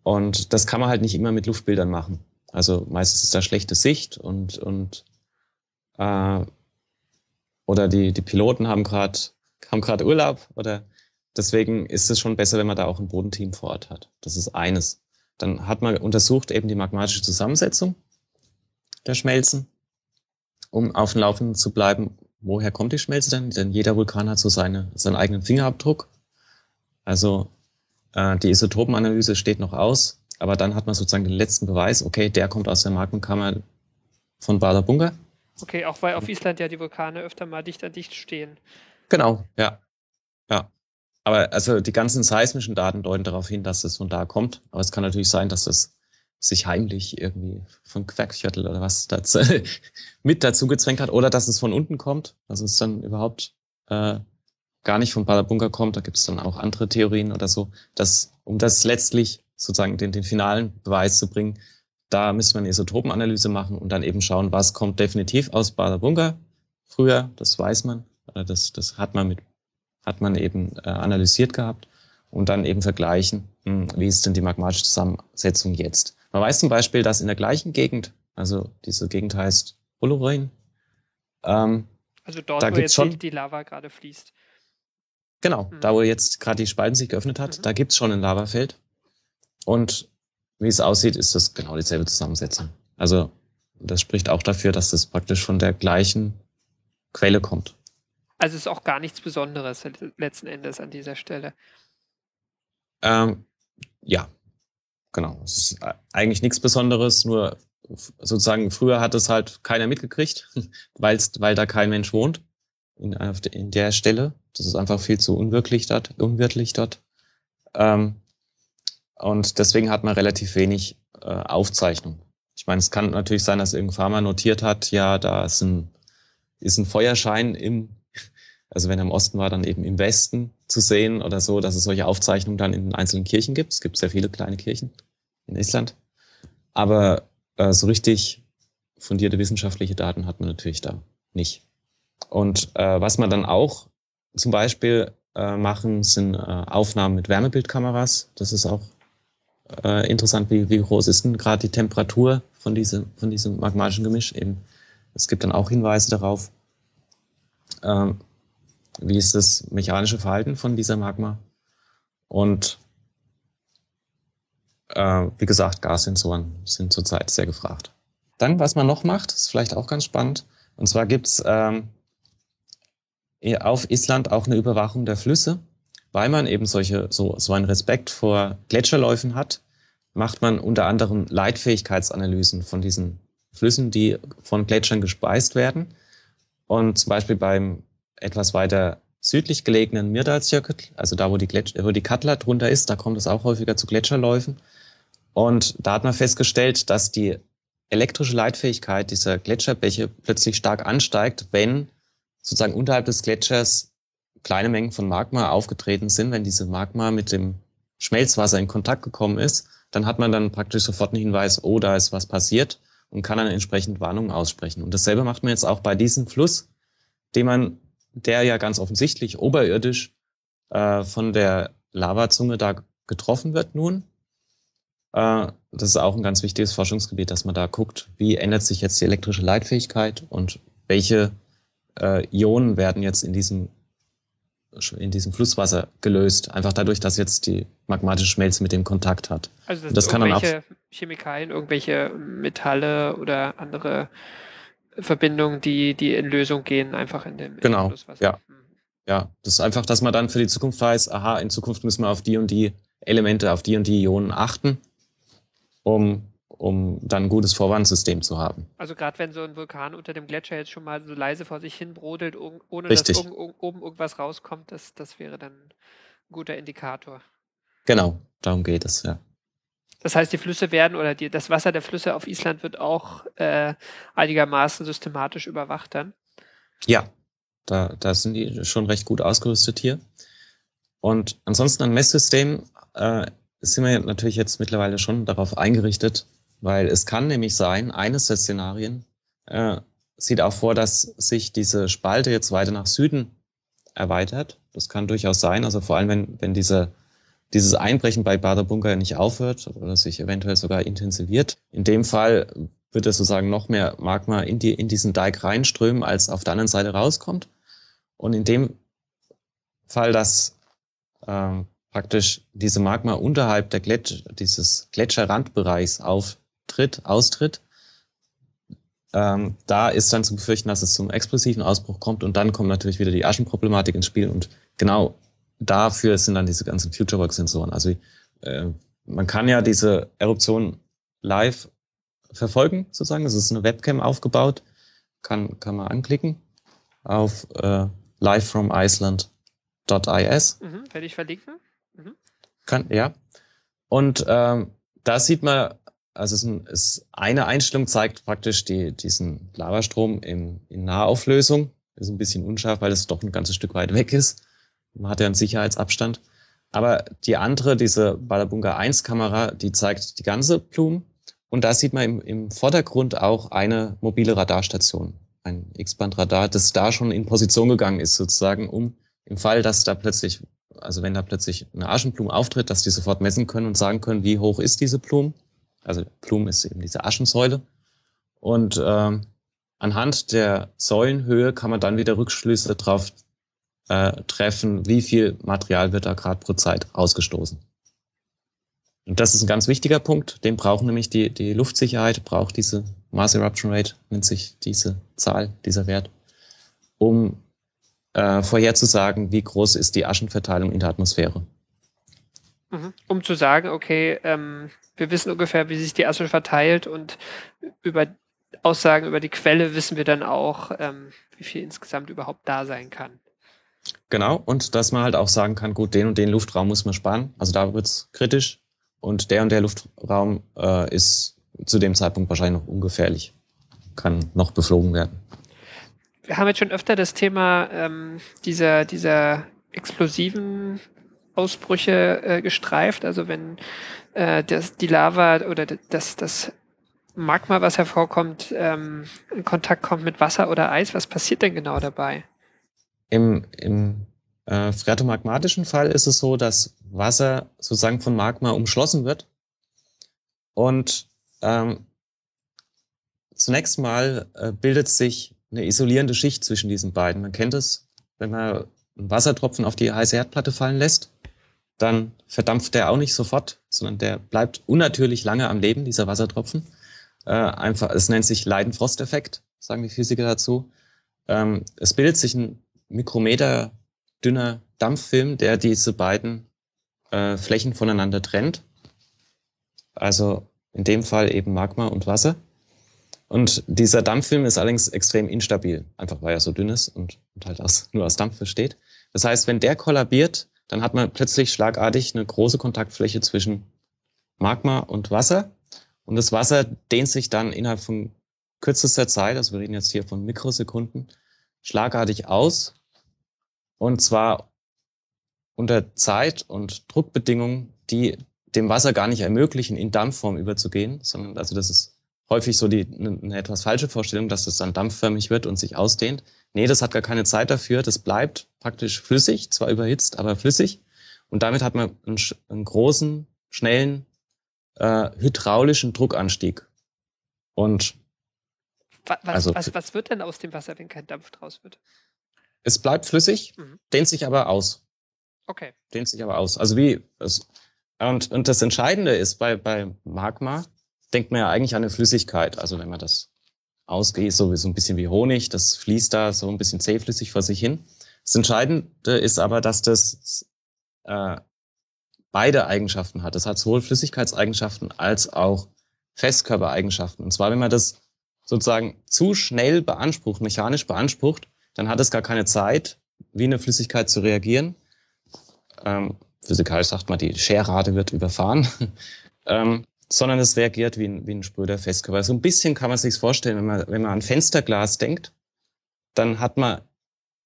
Und das kann man halt nicht immer mit Luftbildern machen. Also meistens ist da schlechte Sicht und, und äh, oder die, die Piloten haben gerade haben gerade Urlaub oder deswegen ist es schon besser, wenn man da auch ein Bodenteam vor Ort hat. Das ist eines. Dann hat man untersucht eben die magmatische Zusammensetzung der Schmelzen, um auf dem Laufenden zu bleiben. Woher kommt die Schmelze denn? Denn jeder Vulkan hat so seine, seinen eigenen Fingerabdruck. Also äh, die Isotopenanalyse steht noch aus, aber dann hat man sozusagen den letzten Beweis, okay, der kommt aus der Magmenkammer von Bader Bunker. Okay, auch weil auf Island ja die Vulkane öfter mal dicht an dicht stehen. Genau, ja. Ja. Aber also die ganzen seismischen Daten deuten darauf hin, dass es von da kommt. Aber es kann natürlich sein, dass es sich heimlich irgendwie von Quackviertel oder was dazu, mit dazu gezwängt hat oder dass es von unten kommt. Also es dann überhaupt äh, gar nicht vom Bunker kommt, da gibt es dann auch andere Theorien oder so, dass, um das letztlich sozusagen den, den finalen Beweis zu bringen, da müsste man eine Isotopenanalyse machen und dann eben schauen, was kommt definitiv aus Bunker früher, das weiß man, das, das hat man mit, hat man eben äh, analysiert gehabt und dann eben vergleichen, hm, wie ist denn die magmatische Zusammensetzung jetzt. Man weiß zum Beispiel, dass in der gleichen Gegend, also diese Gegend heißt Olorin, ähm, also dort, da wo jetzt schon, die Lava gerade fließt. Genau, mhm. da wo jetzt gerade die Spalten sich geöffnet hat, mhm. da gibt's schon ein Lavafeld. Und wie es aussieht, ist das genau dieselbe Zusammensetzung. Also das spricht auch dafür, dass das praktisch von der gleichen Quelle kommt. Also ist auch gar nichts Besonderes letzten Endes an dieser Stelle. Ähm, ja, genau. Es ist eigentlich nichts Besonderes, nur sozusagen früher hat es halt keiner mitgekriegt, weil's, weil da kein Mensch wohnt in, in der Stelle. Das ist einfach viel zu unwirklich dort. Unwirklich dort. Ähm, und deswegen hat man relativ wenig äh, Aufzeichnung. Ich meine, es kann natürlich sein, dass irgendein Farmer notiert hat, ja, da ist ein, ist ein Feuerschein im, Also wenn er im Osten war, dann eben im Westen zu sehen oder so, dass es solche Aufzeichnungen dann in den einzelnen Kirchen gibt. Es gibt sehr viele kleine Kirchen in Island. Aber äh, so richtig fundierte wissenschaftliche Daten hat man natürlich da nicht. Und äh, was man dann auch zum Beispiel äh, machen, sind äh, Aufnahmen mit Wärmebildkameras. Das ist auch äh, interessant, wie, wie groß ist denn gerade die Temperatur von diesem, von diesem magmatischen Gemisch. Eben, es gibt dann auch Hinweise darauf, äh, wie ist das mechanische Verhalten von dieser Magma. Und äh, wie gesagt, Gassensoren sind zurzeit sehr gefragt. Dann, was man noch macht, ist vielleicht auch ganz spannend. Und zwar gibt's ähm, auf Island auch eine Überwachung der Flüsse. Weil man eben solche, so, so einen Respekt vor Gletscherläufen hat, macht man unter anderem Leitfähigkeitsanalysen von diesen Flüssen, die von Gletschern gespeist werden. Und zum Beispiel beim etwas weiter südlich gelegenen Myrdalsjökull, also da, wo die, Gletsch wo die Katla drunter ist, da kommt es auch häufiger zu Gletscherläufen. Und da hat man festgestellt, dass die elektrische Leitfähigkeit dieser Gletscherbäche plötzlich stark ansteigt, wenn sozusagen unterhalb des Gletschers kleine Mengen von Magma aufgetreten sind. Wenn diese Magma mit dem Schmelzwasser in Kontakt gekommen ist, dann hat man dann praktisch sofort einen Hinweis, oh, da ist was passiert und kann dann entsprechend Warnungen aussprechen. Und dasselbe macht man jetzt auch bei diesem Fluss, den man, der ja ganz offensichtlich oberirdisch äh, von der Lavazunge da getroffen wird nun, äh, das ist auch ein ganz wichtiges Forschungsgebiet, dass man da guckt, wie ändert sich jetzt die elektrische Leitfähigkeit und welche äh, Ionen werden jetzt in diesem in diesem Flusswasser gelöst, einfach dadurch, dass jetzt die magmatische Schmelze mit dem Kontakt hat. Also das, das kann dann auch Chemikalien, irgendwelche Metalle oder andere Verbindungen, die die in Lösung gehen, einfach in dem, in genau, dem Flusswasser. Ja. Mhm. ja, das ist einfach, dass man dann für die Zukunft weiß, aha, in Zukunft müssen wir auf die und die Elemente, auf die und die Ionen achten um, um dann ein gutes Vorwarnsystem zu haben. Also gerade wenn so ein Vulkan unter dem Gletscher jetzt schon mal so leise vor sich hin brodelt, ohne Richtig. dass oben irgendwas rauskommt, das, das wäre dann ein guter Indikator. Genau, darum geht es, ja. Das heißt, die Flüsse werden oder die, das Wasser der Flüsse auf Island wird auch äh, einigermaßen systematisch überwacht dann? Ja, da, da sind die schon recht gut ausgerüstet hier. Und ansonsten ein Messsystem äh, sind wir natürlich jetzt mittlerweile schon darauf eingerichtet, weil es kann nämlich sein, eines der Szenarien äh, sieht auch vor, dass sich diese Spalte jetzt weiter nach Süden erweitert. Das kann durchaus sein, also vor allem, wenn, wenn diese, dieses Einbrechen bei Baderbunker nicht aufhört oder sich eventuell sogar intensiviert. In dem Fall wird es sozusagen noch mehr Magma in, die, in diesen Dike reinströmen, als auf der anderen Seite rauskommt. Und in dem Fall, dass äh, praktisch diese Magma unterhalb der Gletscher, dieses Gletscherrandbereichs auftritt, austritt, ähm, da ist dann zu befürchten, dass es zum explosiven Ausbruch kommt und dann kommt natürlich wieder die Aschenproblematik ins Spiel und genau dafür sind dann diese ganzen FutureWorks-Sensoren. Also äh, man kann ja diese Eruption live verfolgen, sozusagen. Es ist eine Webcam aufgebaut, kann, kann man anklicken auf äh, livefromiceland.is. Mhm, werde ich verlinken. Mhm. Kann, ja. Und ähm, da sieht man, also es ist, ein, ist eine Einstellung zeigt praktisch die, diesen Lavastrom in, in Nahauflösung. Ist ein bisschen unscharf, weil es doch ein ganzes Stück weit weg ist. Man hat ja einen Sicherheitsabstand. Aber die andere, diese Ballabunga 1 Kamera, die zeigt die ganze Blume. Und da sieht man im, im Vordergrund auch eine mobile Radarstation, ein X-Band-Radar, das da schon in Position gegangen ist, sozusagen, um im Fall, dass da plötzlich also wenn da plötzlich eine Aschenblume auftritt, dass die sofort messen können und sagen können, wie hoch ist diese Blume. Also Blume ist eben diese Aschensäule. Und ähm, anhand der Säulenhöhe kann man dann wieder Rückschlüsse darauf äh, treffen, wie viel Material wird da gerade pro Zeit ausgestoßen. Und das ist ein ganz wichtiger Punkt. Den brauchen nämlich die, die Luftsicherheit, braucht diese Mass Eruption Rate, nennt sich diese Zahl, dieser Wert, um äh, vorherzusagen, wie groß ist die Aschenverteilung in der Atmosphäre. Mhm. Um zu sagen, okay, ähm, wir wissen ungefähr, wie sich die Asche verteilt und über Aussagen über die Quelle wissen wir dann auch, ähm, wie viel insgesamt überhaupt da sein kann. Genau, und dass man halt auch sagen kann, gut, den und den Luftraum muss man sparen. Also da wird's kritisch. Und der und der Luftraum äh, ist zu dem Zeitpunkt wahrscheinlich noch ungefährlich. Kann noch beflogen werden wir haben jetzt schon öfter das Thema ähm, dieser, dieser explosiven Ausbrüche äh, gestreift. Also wenn äh, das, die Lava oder das, das Magma, was hervorkommt, ähm, in Kontakt kommt mit Wasser oder Eis, was passiert denn genau dabei? Im, im äh, phreatomagmatischen Fall ist es so, dass Wasser sozusagen von Magma umschlossen wird. Und ähm, zunächst mal äh, bildet sich eine isolierende Schicht zwischen diesen beiden. Man kennt es, wenn man einen Wassertropfen auf die heiße Herdplatte fallen lässt, dann verdampft der auch nicht sofort, sondern der bleibt unnatürlich lange am Leben, dieser Wassertropfen. Äh, einfach, es nennt sich Leidenfrost-Effekt, sagen die Physiker dazu. Ähm, es bildet sich ein Mikrometer dünner Dampffilm, der diese beiden äh, Flächen voneinander trennt. Also in dem Fall eben Magma und Wasser. Und dieser Dampffilm ist allerdings extrem instabil, einfach weil er so dünn ist und, und halt aus, nur aus Dampf besteht. Das heißt, wenn der kollabiert, dann hat man plötzlich schlagartig eine große Kontaktfläche zwischen Magma und Wasser. Und das Wasser dehnt sich dann innerhalb von kürzester Zeit, also wir reden jetzt hier von Mikrosekunden, schlagartig aus. Und zwar unter Zeit- und Druckbedingungen, die dem Wasser gar nicht ermöglichen, in Dampfform überzugehen, sondern also das ist häufig so die eine, eine etwas falsche Vorstellung, dass es dann dampfförmig wird und sich ausdehnt. Nee, das hat gar keine Zeit dafür. Das bleibt praktisch flüssig, zwar überhitzt, aber flüssig. Und damit hat man einen, einen großen, schnellen äh, hydraulischen Druckanstieg. Und was, also, was, was wird denn aus dem Wasser, wenn kein Dampf draus wird? Es bleibt flüssig, mhm. dehnt sich aber aus. Okay. Dehnt sich aber aus. Also wie es, und, und das Entscheidende ist bei, bei Magma, denkt man ja eigentlich an eine Flüssigkeit. Also wenn man das ausgeht, so, so ein bisschen wie Honig, das fließt da so ein bisschen zähflüssig vor sich hin. Das Entscheidende ist aber, dass das äh, beide Eigenschaften hat. Das hat sowohl Flüssigkeitseigenschaften als auch Festkörpereigenschaften. Und zwar, wenn man das sozusagen zu schnell beansprucht, mechanisch beansprucht, dann hat es gar keine Zeit, wie eine Flüssigkeit zu reagieren. Ähm, physikalisch sagt man, die Scherrate wird überfahren. ähm, sondern es reagiert wie ein, wie ein spröder Festkörper. So ein bisschen kann man sich vorstellen, wenn man, wenn man an Fensterglas denkt, dann hat man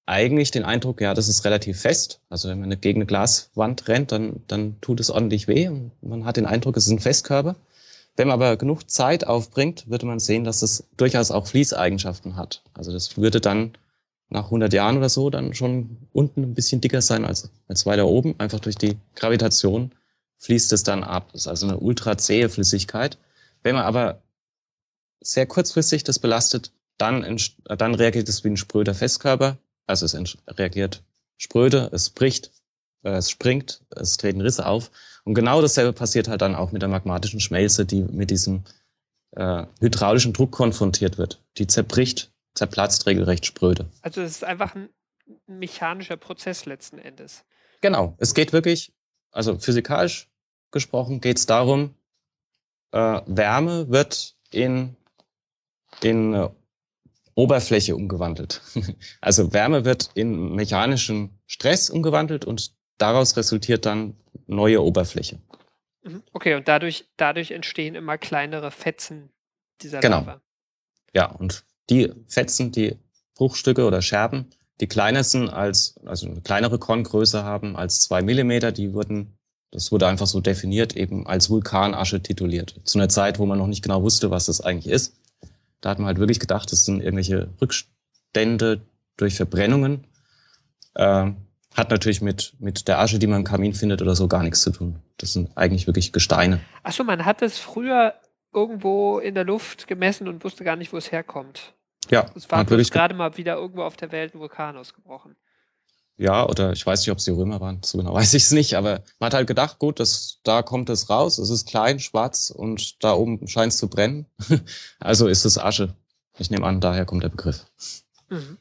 eigentlich den Eindruck, ja, das ist relativ fest. Also wenn man gegen eine Glaswand rennt, dann, dann tut es ordentlich weh und man hat den Eindruck, es ist ein Festkörper. Wenn man aber genug Zeit aufbringt, würde man sehen, dass es durchaus auch Fließeigenschaften hat. Also das würde dann nach 100 Jahren oder so dann schon unten ein bisschen dicker sein als, als weiter oben, einfach durch die Gravitation fließt es dann ab. Das ist also eine ultra zähe Flüssigkeit. Wenn man aber sehr kurzfristig das belastet, dann, dann reagiert es wie ein spröder Festkörper. Also es reagiert spröde, es bricht, äh, es springt, es treten Risse auf. Und genau dasselbe passiert halt dann auch mit der magmatischen Schmelze, die mit diesem äh, hydraulischen Druck konfrontiert wird. Die zerbricht, zerplatzt regelrecht spröde. Also es ist einfach ein mechanischer Prozess letzten Endes. Genau. Es geht wirklich, also physikalisch gesprochen geht es darum, äh, Wärme wird in, in äh, Oberfläche umgewandelt. also Wärme wird in mechanischen Stress umgewandelt und daraus resultiert dann neue Oberfläche. Mhm. Okay, und dadurch, dadurch entstehen immer kleinere Fetzen dieser genau. Lava. Ja, und die Fetzen, die Bruchstücke oder Scherben, die kleiner sind als, also eine kleinere Korngröße haben als zwei Millimeter, die wurden das wurde einfach so definiert, eben als Vulkanasche tituliert. Zu einer Zeit, wo man noch nicht genau wusste, was das eigentlich ist. Da hat man halt wirklich gedacht, das sind irgendwelche Rückstände durch Verbrennungen. Äh, hat natürlich mit, mit der Asche, die man im Kamin findet oder so, gar nichts zu tun. Das sind eigentlich wirklich Gesteine. Achso, man hat es früher irgendwo in der Luft gemessen und wusste gar nicht, wo es herkommt. Ja. Es war gerade mal wieder irgendwo auf der Welt ein Vulkan ausgebrochen. Ja, oder ich weiß nicht, ob es die Römer waren, so genau weiß ich es nicht, aber man hat halt gedacht, gut, das, da kommt es raus, es ist klein, schwarz und da oben scheint es zu brennen. also ist es Asche. Ich nehme an, daher kommt der Begriff. Mhm.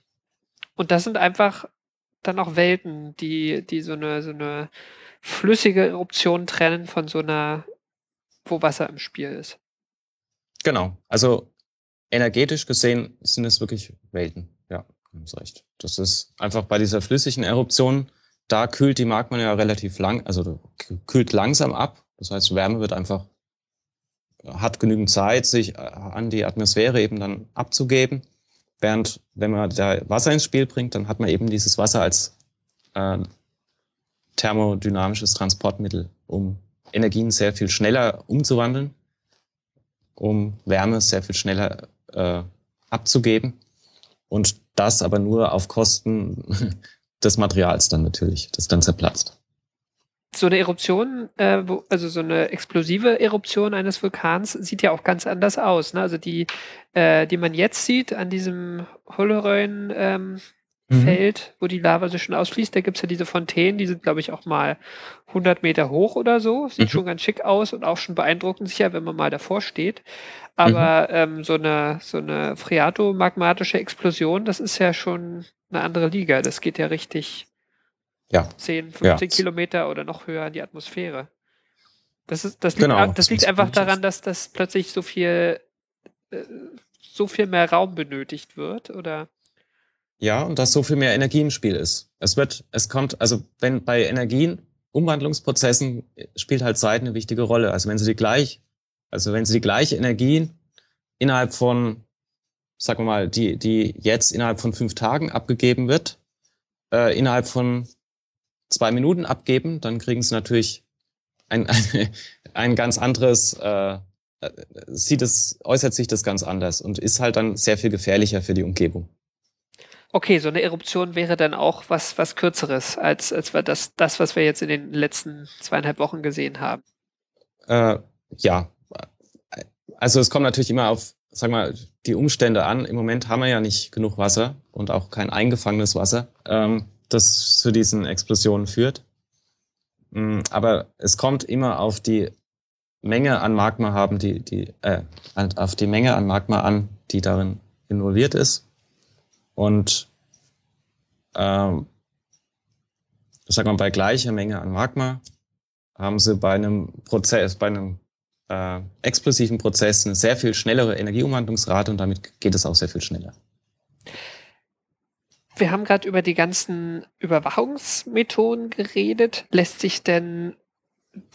Und das sind einfach dann auch Welten, die, die so eine, so eine flüssige Eruption trennen von so einer, wo Wasser im Spiel ist. Genau. Also energetisch gesehen sind es wirklich Welten. Ganz recht. Das ist einfach bei dieser flüssigen Eruption, da kühlt die Magma ja relativ lang, also kühlt langsam ab. Das heißt, Wärme wird einfach, hat genügend Zeit, sich äh, an die Atmosphäre eben dann abzugeben. Während wenn man da Wasser ins Spiel bringt, dann hat man eben dieses Wasser als äh, thermodynamisches Transportmittel, um Energien sehr viel schneller umzuwandeln, um Wärme sehr viel schneller äh, abzugeben. Und das aber nur auf Kosten des Materials dann natürlich, das dann zerplatzt. So eine Eruption, äh, also so eine explosive Eruption eines Vulkans sieht ja auch ganz anders aus. Ne? Also die, äh, die man jetzt sieht an diesem Holleröin ähm. Feld, wo die Lava so schön ausfließt, da gibt's ja diese Fontänen, die sind, glaube ich, auch mal 100 Meter hoch oder so. Sieht mhm. schon ganz schick aus und auch schon beeindruckend sicher, wenn man mal davor steht. Aber mhm. ähm, so eine, so eine phreatomagmatische Explosion, das ist ja schon eine andere Liga. Das geht ja richtig ja. 10, 15 ja. Kilometer oder noch höher in die Atmosphäre. Das, ist, das liegt, genau, das liegt einfach daran, dass das plötzlich so viel, äh, so viel mehr Raum benötigt wird, oder? Ja, und dass so viel mehr Energie im Spiel ist. Es wird, es kommt, also wenn bei Energien, Umwandlungsprozessen spielt halt Zeit eine wichtige Rolle. Also wenn sie die gleich, also wenn sie die gleiche Energie innerhalb von, sagen wir mal, die, die jetzt innerhalb von fünf Tagen abgegeben wird, äh, innerhalb von zwei Minuten abgeben, dann kriegen sie natürlich ein, ein, ein ganz anderes, äh, sieht es, äußert sich das ganz anders und ist halt dann sehr viel gefährlicher für die Umgebung. Okay, so eine Eruption wäre dann auch was, was kürzeres, als, als das, das, was wir jetzt in den letzten zweieinhalb Wochen gesehen haben. Äh, ja. Also es kommt natürlich immer auf, sag mal, die Umstände an. Im Moment haben wir ja nicht genug Wasser und auch kein eingefangenes Wasser. Ähm, das zu diesen Explosionen führt. Mm, aber es kommt immer auf die Menge an Magma haben, die, die, äh, auf die Menge an Magma an, die darin involviert ist. Und ähm, sag mal, bei gleicher Menge an Magma haben sie bei einem Prozess, bei einem äh, explosiven Prozess eine sehr viel schnellere Energieumwandlungsrate und damit geht es auch sehr viel schneller. Wir haben gerade über die ganzen Überwachungsmethoden geredet. Lässt sich denn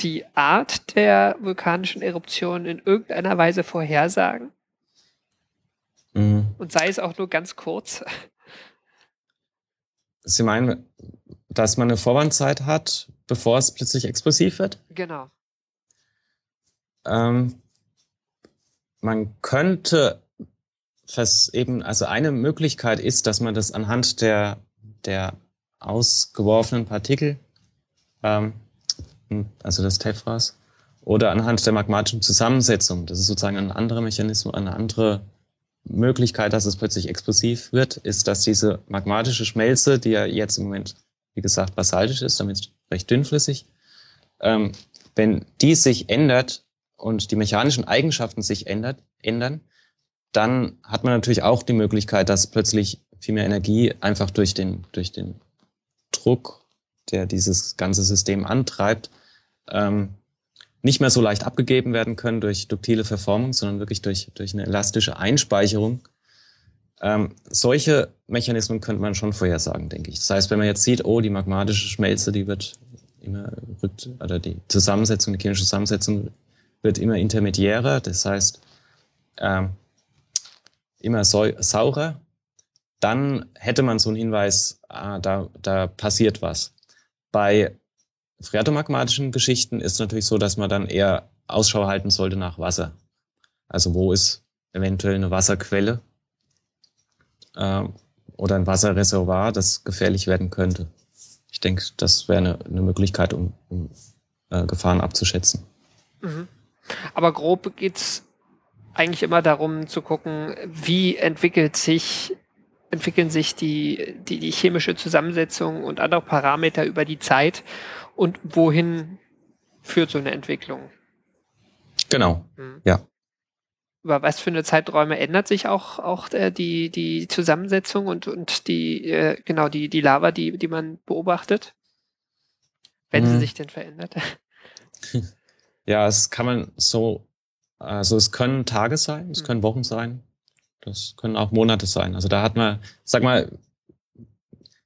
die Art der vulkanischen Eruption in irgendeiner Weise vorhersagen? Mhm. Und sei es auch nur ganz kurz. Sie meinen, dass man eine Vorwandzeit hat, bevor es plötzlich explosiv wird? Genau. Ähm, man könnte was eben, also eine Möglichkeit ist, dass man das anhand der, der ausgeworfenen Partikel, ähm, also des Tephras, oder anhand der magmatischen Zusammensetzung, das ist sozusagen ein anderer Mechanismus, eine andere Möglichkeit, dass es plötzlich explosiv wird, ist, dass diese magmatische Schmelze, die ja jetzt im Moment, wie gesagt, basaltisch ist, damit recht dünnflüssig, ähm, wenn die sich ändert und die mechanischen Eigenschaften sich ändert, ändern, dann hat man natürlich auch die Möglichkeit, dass plötzlich viel mehr Energie einfach durch den, durch den Druck, der dieses ganze System antreibt, ähm, nicht mehr so leicht abgegeben werden können durch duktile Verformung, sondern wirklich durch, durch eine elastische Einspeicherung. Ähm, solche Mechanismen könnte man schon vorhersagen, denke ich. Das heißt, wenn man jetzt sieht, oh, die magmatische Schmelze, die wird immer rückt, oder die Zusammensetzung, die chemische Zusammensetzung wird immer intermediärer. Das heißt, ähm, immer saurer, dann hätte man so einen Hinweis, ah, da, da passiert was. Bei phreatomagmatischen Geschichten ist es natürlich so, dass man dann eher Ausschau halten sollte nach Wasser. Also wo ist eventuell eine Wasserquelle äh, oder ein Wasserreservoir, das gefährlich werden könnte. Ich denke, das wäre eine, eine Möglichkeit, um, um äh, Gefahren abzuschätzen. Mhm. Aber grob geht's eigentlich immer darum zu gucken, wie entwickelt sich entwickeln sich die, die, die chemische Zusammensetzung und andere Parameter über die Zeit und wohin führt so eine Entwicklung. Genau, mhm. ja. Über was für eine Zeiträume ändert sich auch, auch die, die Zusammensetzung und, und die, äh, genau, die, die Lava, die, die man beobachtet? Wenn mhm. sie sich denn verändert. Ja, es kann man so also es können Tage sein, es hm. können Wochen sein, das können auch Monate sein. Also da hat man, sag mal,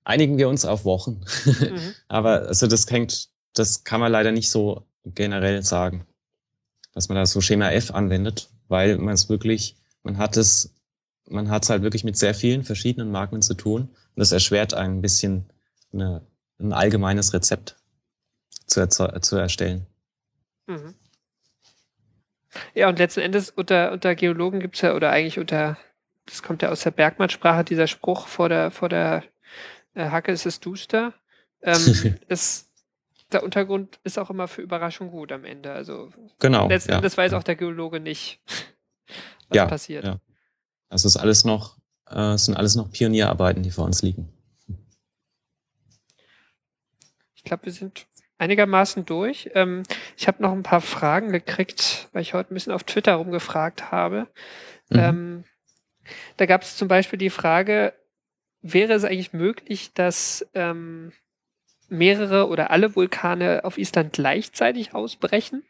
einigen wir uns auf Wochen. Mhm. Aber also das hängt, das kann man leider nicht so generell sagen, dass man da so Schema F anwendet, weil man es wirklich, man hat es, man hat es halt wirklich mit sehr vielen verschiedenen Magmen zu tun. Und das erschwert ein bisschen eine, ein allgemeines Rezept zu, zu erstellen. Mhm. Ja, und letzten Endes unter, unter Geologen gibt's ja, oder eigentlich unter, das kommt ja aus der Bergmannsprache, dieser Spruch vor der, vor der Hacke ist es duster. Ähm, ist, der Untergrund ist auch immer für Überraschung gut am Ende. Also genau, letzten ja. Endes weiß auch der Geologe nicht, was ja, passiert. Ja. Also es ist alles noch, äh, es sind alles noch Pionierarbeiten, die vor uns liegen. Ich glaube, wir sind einigermaßen durch. Ähm, ich habe noch ein paar Fragen gekriegt, weil ich heute ein bisschen auf Twitter rumgefragt habe. Mhm. Ähm, da gab es zum Beispiel die Frage, wäre es eigentlich möglich, dass ähm, mehrere oder alle Vulkane auf Island gleichzeitig ausbrechen?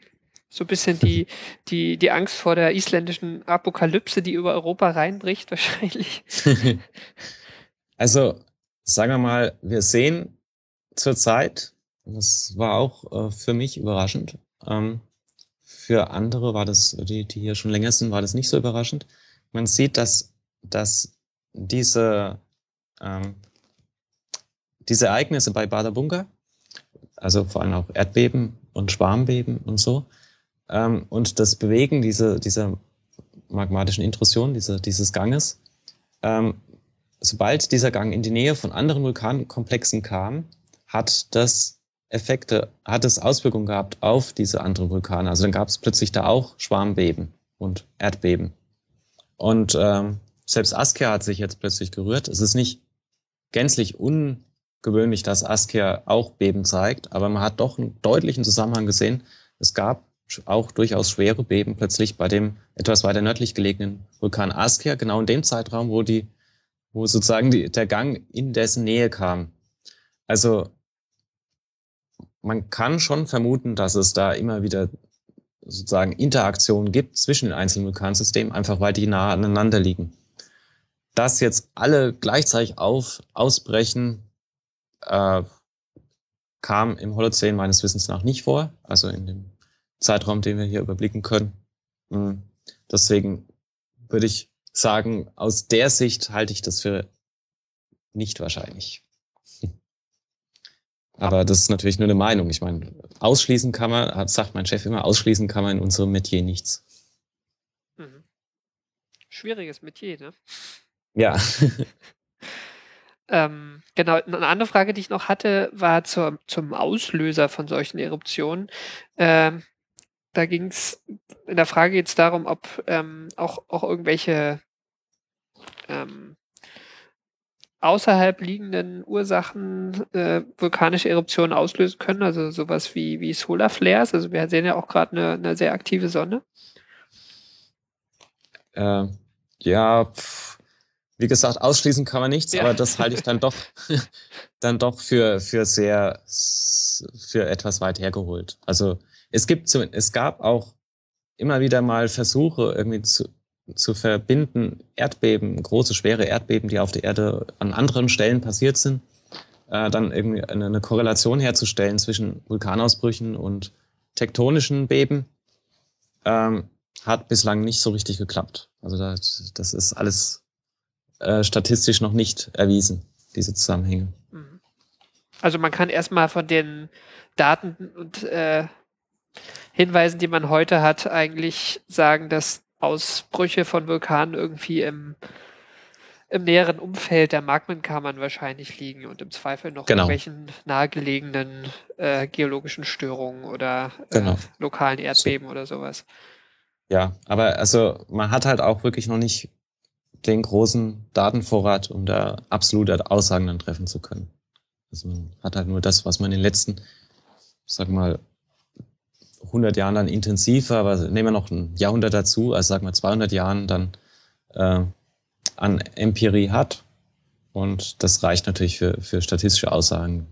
So ein bisschen die, die, die Angst vor der isländischen Apokalypse, die über Europa reinbricht, wahrscheinlich. Also, sagen wir mal, wir sehen zurzeit das war auch äh, für mich überraschend. Ähm, für andere war das, die, die hier schon länger sind, war das nicht so überraschend. Man sieht, dass, dass diese, ähm, diese Ereignisse bei Badabunga, also vor allem auch Erdbeben und Schwarmbeben und so, ähm, und das Bewegen dieser, dieser magmatischen Intrusion, diese, dieses Ganges, ähm, sobald dieser Gang in die Nähe von anderen Vulkankomplexen kam, hat das Effekte, hat es Auswirkungen gehabt auf diese anderen Vulkane. Also dann gab es plötzlich da auch Schwarmbeben und Erdbeben. Und ähm, selbst Askja hat sich jetzt plötzlich gerührt. Es ist nicht gänzlich ungewöhnlich, dass Askja auch Beben zeigt, aber man hat doch einen deutlichen Zusammenhang gesehen. Es gab auch durchaus schwere Beben plötzlich bei dem etwas weiter nördlich gelegenen Vulkan Askja, genau in dem Zeitraum, wo die, wo sozusagen die, der Gang in dessen Nähe kam. Also man kann schon vermuten, dass es da immer wieder sozusagen Interaktionen gibt zwischen den einzelnen Vulkansystemen, einfach weil die nah aneinander liegen. Dass jetzt alle gleichzeitig auf, ausbrechen, äh, kam im Holozän meines Wissens nach nicht vor, also in dem Zeitraum, den wir hier überblicken können. Hm. Deswegen würde ich sagen, aus der Sicht halte ich das für nicht wahrscheinlich. Aber das ist natürlich nur eine Meinung. Ich meine, ausschließen kann man, sagt mein Chef immer, ausschließen kann man in unserem Metier nichts. Mhm. Schwieriges Metier, ne? Ja. ähm, genau, eine andere Frage, die ich noch hatte, war zur, zum Auslöser von solchen Eruptionen. Ähm, da ging es, in der Frage geht es darum, ob ähm, auch, auch irgendwelche ähm, außerhalb liegenden Ursachen äh, vulkanische Eruptionen auslösen können, also sowas wie, wie Solar Flares. Also wir sehen ja auch gerade eine, eine sehr aktive Sonne. Äh, ja, pff, wie gesagt, ausschließen kann man nichts, ja. aber das halte ich dann doch, dann doch für, für sehr, für etwas weit hergeholt. Also es gibt, es gab auch immer wieder mal Versuche, irgendwie zu, zu verbinden, Erdbeben, große, schwere Erdbeben, die auf der Erde an anderen Stellen passiert sind, äh, dann irgendwie eine, eine, Korrelation herzustellen zwischen Vulkanausbrüchen und tektonischen Beben, ähm, hat bislang nicht so richtig geklappt. Also das, das ist alles äh, statistisch noch nicht erwiesen, diese Zusammenhänge. Mhm. Also man kann erstmal von den Daten und äh, Hinweisen, die man heute hat, eigentlich sagen, dass Ausbrüche von Vulkanen irgendwie im, im näheren Umfeld der Magmenkammern wahrscheinlich liegen und im Zweifel noch genau. irgendwelchen nahegelegenen äh, geologischen Störungen oder äh, genau. lokalen Erdbeben so. oder sowas. Ja, aber also man hat halt auch wirklich noch nicht den großen Datenvorrat, um da absolute Aussagen dann treffen zu können. Also man hat halt nur das, was man in den letzten, sag mal, 100 Jahren dann intensiver, aber nehmen wir noch ein Jahrhundert dazu, also sagen wir 200 Jahren dann äh, an Empirie hat. Und das reicht natürlich für, für statistische Aussagen,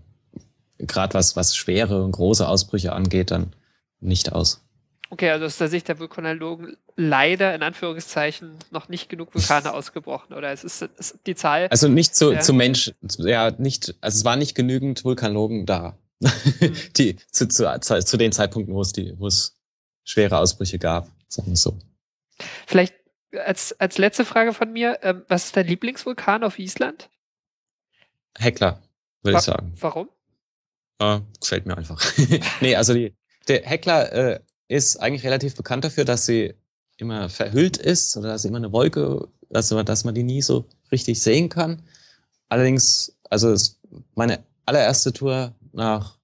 gerade was, was schwere und große Ausbrüche angeht, dann nicht aus. Okay, also aus der Sicht der Vulkanologen leider in Anführungszeichen noch nicht genug Vulkane ausgebrochen, oder es ist, ist die Zahl. Also nicht zu, ja. zu Mensch, ja, nicht, also es waren nicht genügend Vulkanologen da. die, zu, zu, zu den Zeitpunkten, wo es die, wo es schwere Ausbrüche gab, sagen wir so. Vielleicht als, als letzte Frage von mir, ähm, was ist dein Lieblingsvulkan auf Island? Heckler, würde Wa- ich sagen. Warum? Äh, gefällt mir einfach. nee, also die, der Heckler äh, ist eigentlich relativ bekannt dafür, dass sie immer verhüllt ist oder dass immer eine Wolke, also dass man die nie so richtig sehen kann. Allerdings, also meine allererste Tour nach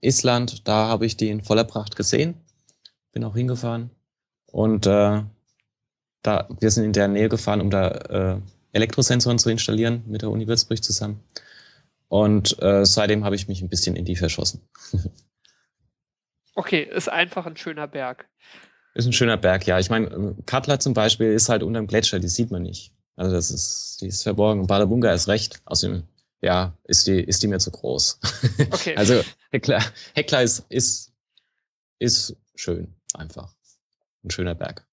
Island, da habe ich die in voller Pracht gesehen. Bin auch hingefahren. Und äh, da, wir sind in der Nähe gefahren, um da äh, Elektrosensoren zu installieren mit der Uni Würzburg zusammen. Und äh, seitdem habe ich mich ein bisschen in die verschossen. Okay, ist einfach ein schöner Berg. Ist ein schöner Berg, ja. Ich meine, Katla zum Beispiel ist halt unterm Gletscher, die sieht man nicht. Also das ist, die ist verborgen. Badabunga ist recht. Außerdem, ja, ist die, ist die mir zu groß. Okay. also Heckler, Heckler ist, ist, ist schön, einfach. Ein schöner Berg.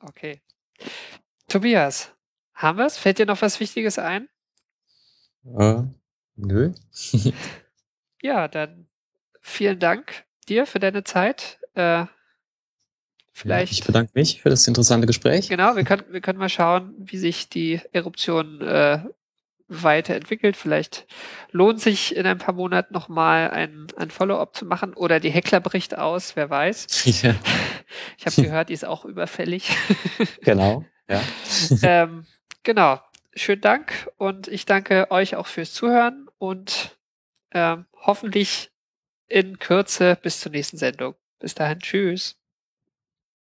Okay. Tobias, haben wir es? Fällt dir noch was Wichtiges ein? Äh, nö. Ja, dann vielen Dank dir für deine Zeit. Äh, vielleicht. Ich bedanke mich für das interessante Gespräch. Genau, wir können, wir können mal schauen, wie sich die Eruption äh, weiterentwickelt. Vielleicht lohnt sich in ein paar Monaten nochmal ein, ein Follow-up zu machen oder die Heckler bricht aus, wer weiß. ja, Ich habe gehört, die ist auch überfällig. genau. Ja. ähm, genau. Schönen Dank und ich danke euch auch fürs Zuhören und ähm, hoffentlich in Kürze bis zur nächsten Sendung. Bis dahin, tschüss.